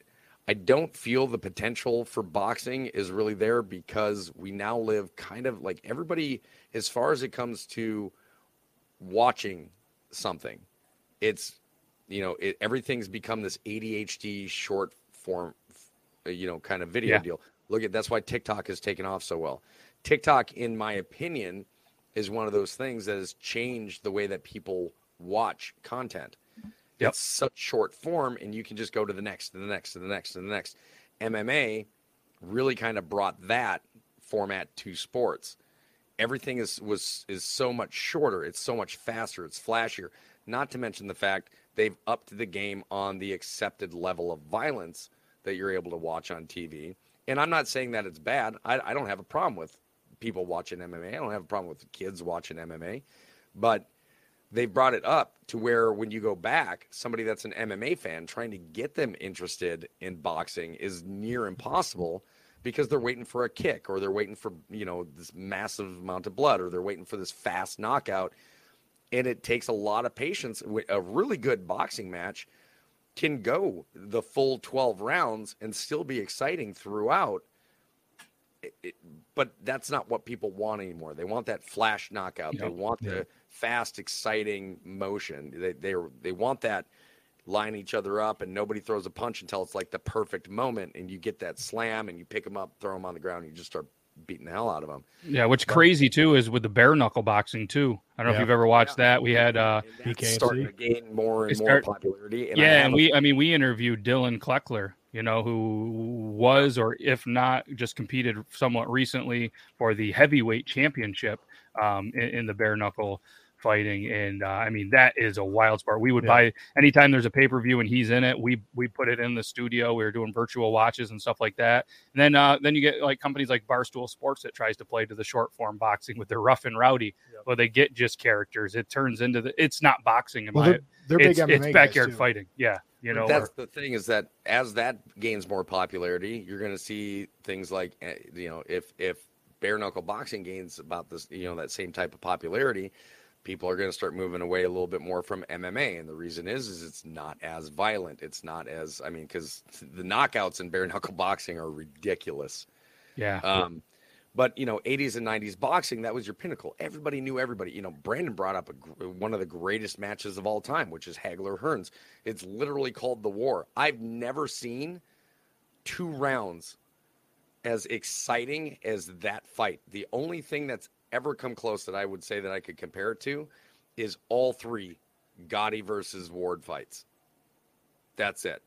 I don't feel the potential for boxing is really there because we now live kind of like everybody as far as it comes to watching something. It's you know, it, everything's become this ADHD short form you know, kind of video Yeah. deal. Look at that's why TikTok has taken off so well. TikTok in my opinion is one of those things that has changed the way that people watch content. Yep. It's such short form, and you can just go to the next, to the next, to the next, to the next. MMA really kind of brought that format to sports. Everything is was is so much shorter. It's so much faster. It's flashier. Not to mention the fact they've upped the game on the accepted level of violence that you're able to watch on TV. And I'm not saying that it's bad. I, I don't have a problem with people watching MMA. I don't have a problem with kids watching MMA, but they've brought it up to where when you go back, somebody that's an MMA fan trying to get them interested in boxing is near impossible because they're waiting for a kick or they're waiting for, you know, this massive amount of blood or they're waiting for this fast knockout. And it takes a lot of patience. A really good boxing match can go the full 12 rounds and still be exciting throughout it, it, but that's not what people want anymore. They want that flash knockout. They want Yeah. the fast, exciting motion. They they they want that line each other up and nobody throws a punch until it's like the perfect moment and you get that slam and you pick them up, throw them on the ground, and you just start beating the hell out of them. Yeah, what's crazy too is with the bare knuckle boxing too. I don't know if you've ever watched that. We had uh And that's starting to gain more and They more start- popularity. And yeah, have and a- we I mean we interviewed Dylan Kleckler, you know, who was or if not just competed somewhat recently for the heavyweight championship um in, in the bare knuckle fighting and uh, I mean that is a wild sport. We would Yeah. buy anytime there's a pay-per-view and he's in it, we we put it in the studio. We were doing virtual watches and stuff like that. And then uh then you get like companies like Barstool Sports that tries to play to the short form boxing with their rough and rowdy. Well, they get just characters. It turns into the it's not boxing in Well, my they're, they're big it's, MMA it's backyard fighting. Yeah, you know. that's or- the thing is that as that gains more popularity, you're going to see things like eh, you know if if bare knuckle boxing gains about this you know that same type of popularity, people are going to start moving away a little bit more from MMA, and the reason is is it's not as violent. It's not as I mean because the knockouts in bare knuckle boxing are ridiculous. yeah. Um, but you know, 80s and 90s boxing, that was your pinnacle. Everybody knew everybody. You know, Brandon brought up a, one of the greatest matches of all time, which is Hagler Hearns. It's literally called the War. I've never seen two rounds as exciting as that fight. The only thing that's ever come close that I would say that I could compare it to is all three Gatti versus Ward fights. That's it.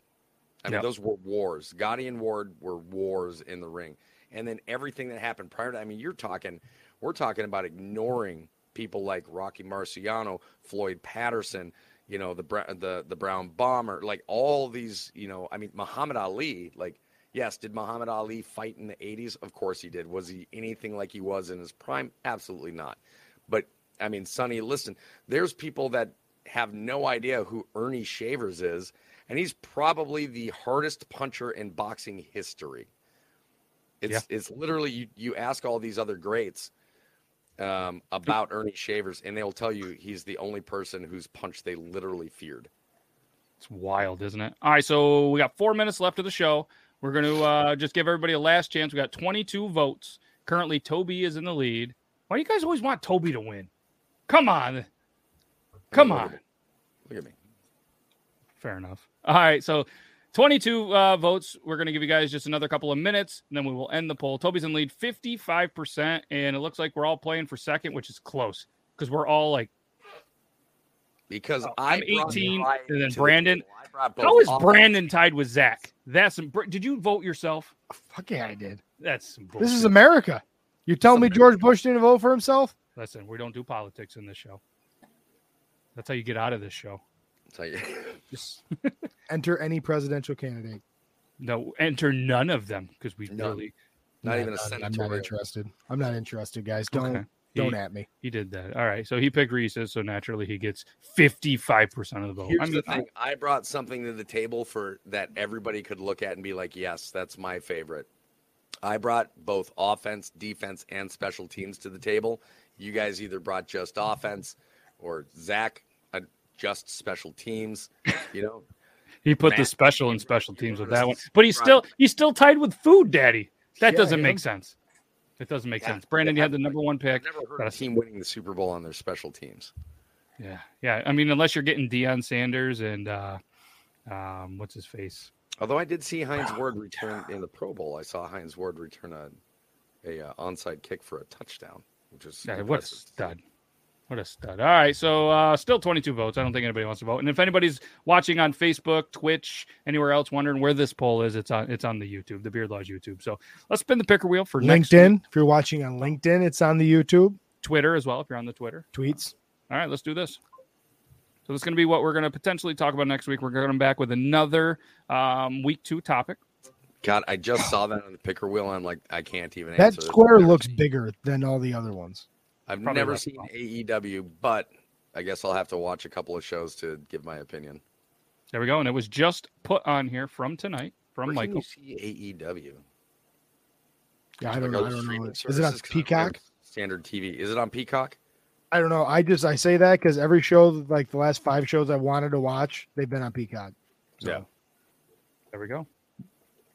I mean, Yep. those were wars. Gatti and Ward were wars in the ring. And then everything that happened prior to, I mean, you're talking, we're talking about ignoring people like Rocky Marciano, Floyd Patterson, you know, the the the Brown Bomber, like all these, you know, I mean, Muhammad Ali, like, yes, did Muhammad Ali fight in the 80s? Of course he did. Was he anything like he was in his prime? Absolutely not. But I mean, Sonny, listen, there's people that have no idea who Ernie Shavers is, and he's probably the hardest puncher in boxing history. It's it's literally you, you ask all these other greats um, about Ernie Shavers, and they'll tell you he's the only person whose punch they literally feared. It's wild, isn't it? All right, so we got four minutes left of the show. We're going to uh, just give everybody a last chance. We got 22 votes. Currently, Toby is in the lead. Why do you guys always want Toby to win? Come on. Come Look on. Look at me. Fair enough. All right, so 22 uh, votes. We're going to give you guys just another couple of minutes, and then we will end the poll. Toby's in lead 55%, and it looks like we're all playing for second, which is close because we're all like, Because Oh, I I'm 18, pride and then to the Brandon- table. I brought both how is off- Brandon tied with Zach? That's some, did you vote yourself? Fuck yeah, I did. That's some This is. America. You're telling me George Bush didn't vote for himself? Listen, we don't do politics in this show. That's how you get out of this show. Tell you. Just Enter any presidential candidate. no enter none of them because we None. really Not Nah, even a nah, I'm not senatorial. interested. I'm not interested, guys. Don't Okay. don't He, at me. he did that. All right. So he picked Reese's, so naturally he gets fifty five percent of the vote. Here's I mean, the thing: I brought something to the table for that everybody could look at and be like, "Yes, that's my favorite." I brought both offense, defense, and special teams to the table. You guys either brought just offense, or Zach uh, just special teams. You know, he put the special and special teams with that one, but he's still he's still tied with Food Daddy. That Yeah, doesn't make sense. It doesn't make Yeah. sense. Brandon, you Yeah, had the number one I've pick. never heard of a team winning the Super Bowl on their special teams. Yeah, yeah. I mean, unless you're getting Deion Sanders and uh, um, what's his face? Although I did see Hines Ward return in the Pro Bowl, I saw Hines Ward return a a uh, onside kick for a touchdown, which is Yeah, what a impressive stud. What a stud. All right. So uh, still 22 votes. I don't think anybody wants to vote. And if anybody's watching on Facebook, Twitch, anywhere else wondering where this poll is, it's on it's on the YouTube, the Beard Laws YouTube. So let's spin the picker wheel for next LinkedIn. If you're watching on LinkedIn, it's on the YouTube Twitter as well, if you're on the Twitter. tweets. All right, let's do this. So this is going to be what we're going to potentially talk about next week. We're going to come back with another um, week two topic. God, I just saw that on the picker wheel. I'm like, I can't even That answer. this. square looks bigger than all the other ones. I've probably never seen well. AEW, but I guess I'll have to watch a couple of shows to give my opinion. There we go. And it was just put on here from tonight from Where can you see AEW? Yeah, I don't Like know. I don't know. Is it on services? 'Cause I don't Peacock? Standard TV. Is it on Peacock? I don't know. I just I say that because every show, like the last five shows I wanted to watch, they've been on Peacock. So Yeah. There we go.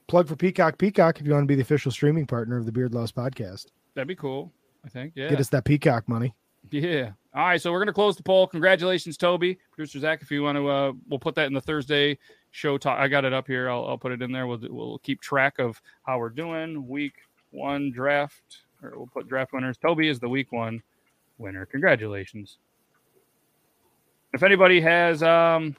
plug for Peacock. Peacock, if you want to be the official streaming partner of the Beard Laws podcast, That'd be cool. I think. Yeah. get us that Peacock money. Yeah. All right. So we're gonna close the poll. Congratulations, Toby. Producer Zach, if you want to, uh, we'll put that in the Thursday show talk. I got it up here. I'll, I'll put it in there. We'll we'll keep track of how we're doing. Week one draft, or we'll put draft winners. Toby is the week one winner. Congratulations. If anybody has um,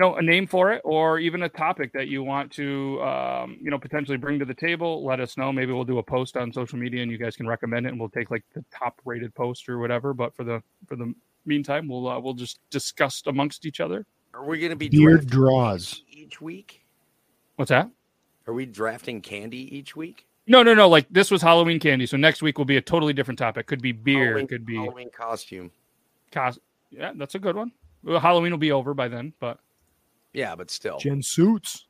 you know, a name for it or even a topic that you want to um, you know potentially bring to the table let us know maybe we'll do a post on social media and you guys can recommend it and we'll take like the top rated post or whatever but for the for the meantime we'll uh, we'll just discuss amongst each other Are we going to be Beard draws. each week? what's that Are we drafting candy each week? no no no like this was halloween candy so next week will be a totally different topic could be beer Halloween, could be Halloween costume. cos- yeah that's a good one well, halloween will be over by then but Yeah, but still. Gen suits.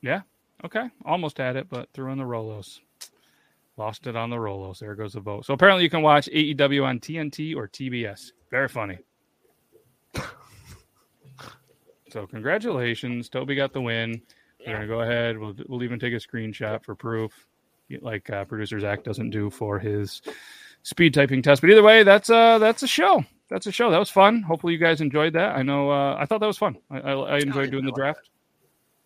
Yeah. Okay. Almost had it, but threw in the Rolos. Lost it on the Rolos. There goes the vote. So apparently you can watch AEW on TNT or TBS. Very funny. so congratulations. Toby got the win. We're going to go ahead. We'll, we'll even take a screenshot for proof, like uh, producer Zach doesn't do for his speed typing test. But either way, that's uh that's a show. That's a show. That was fun. Hopefully you guys enjoyed that. I know uh, I thought that was fun. I, I, I enjoyed doing the draft.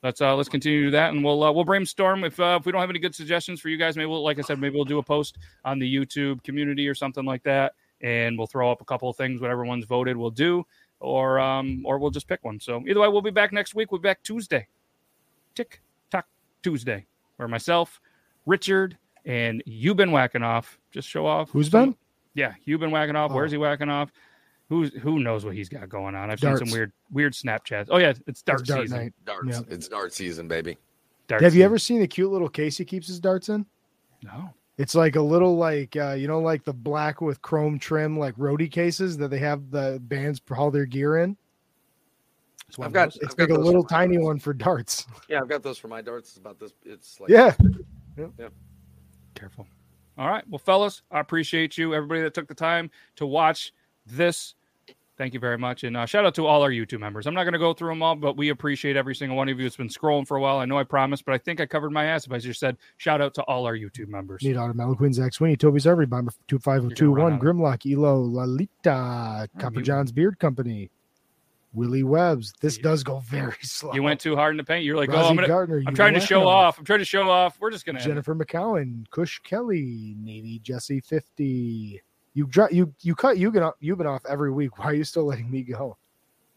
Let's uh let's continue to do that, and we'll uh, we'll brainstorm. If uh, if we don't have any good suggestions for you guys, maybe we'll, like I said, maybe we'll do a post on the YouTube community or something like that, and we'll throw up a couple of things. Whatever one's voted, we'll do, or um or we'll just pick one. So either way, we'll be back next week. We'll be back Tuesday, tick tock Tuesday, where myself, Richard, and you've been whacking off. Just show off. Who's been? Yeah, you've been whacking off. Where's Oh. he whacking off? Who's who knows what he's got going on? I've seen some weird weird Snapchats. Oh yeah, it's dart, It's dart season. night. Darts. Yeah. It's dart season, baby. Dart Have you ever seen the cute little case he keeps his darts in? No. It's like a little like uh, you know, like the black with chrome trim, like roadie cases that they have the bands haul their gear in. It's one I've got. those. It's I've got like a little tiny darts. one for darts. Yeah, I've got those for my darts. It's about this. It's like yeah, Yeah. Careful. All right. Well, fellas, I appreciate you. Everybody that took the time to watch this. Thank you very much. And uh, shout out to all our YouTube members. I'm not going to go through them all, but we appreciate every single one of you. It's been scrolling for a while. I know I promised, but I think I covered my ass if I just said shout out to all our YouTube members. Need Auto Quinn, Zach Sweeney, Toby's Every, Bomber two five You're two gonna one, Grimlock, Elo, Lalita, Copper John's Beard Company, Willie Webbs. This You- does go very slow. You went too hard in the paint. You're like, oh, I'm, gonna, Gardner, I'm trying to show off. off. I'm trying to show off. We're just going to. Jennifer McCowan, Kush Kelly, Navy Jesse fifty. You you you cut you you've been off every week. Why are you still letting me go?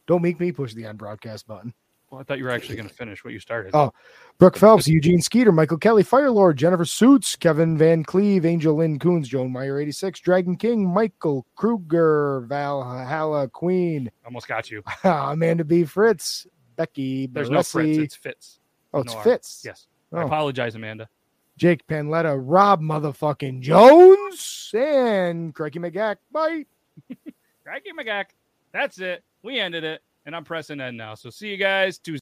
Don't make me push the end broadcast button. Well, I thought you were actually going to finish what you started. Oh. Brooke Phelps, Eugene Skeeter, Michael Kelly, Firelord, Jennifer Suits, Kevin Van Cleve, Angel Lynn Coons, Joan Meyer 86, Dragon King, Michael Kruger, Valhalla Queen, Almost got you. Amanda B. Fritz, Becky There's no Fritz. It's Fitz. oh, it's no Fitz. Yes. I Oh. apologize, Amanda. Jake Panletta, Rob motherfucking Jones, and Craigie McGack. Bye. Craggy McGack. That's it. We ended it. And I'm pressing end now. So see you guys Tuesday.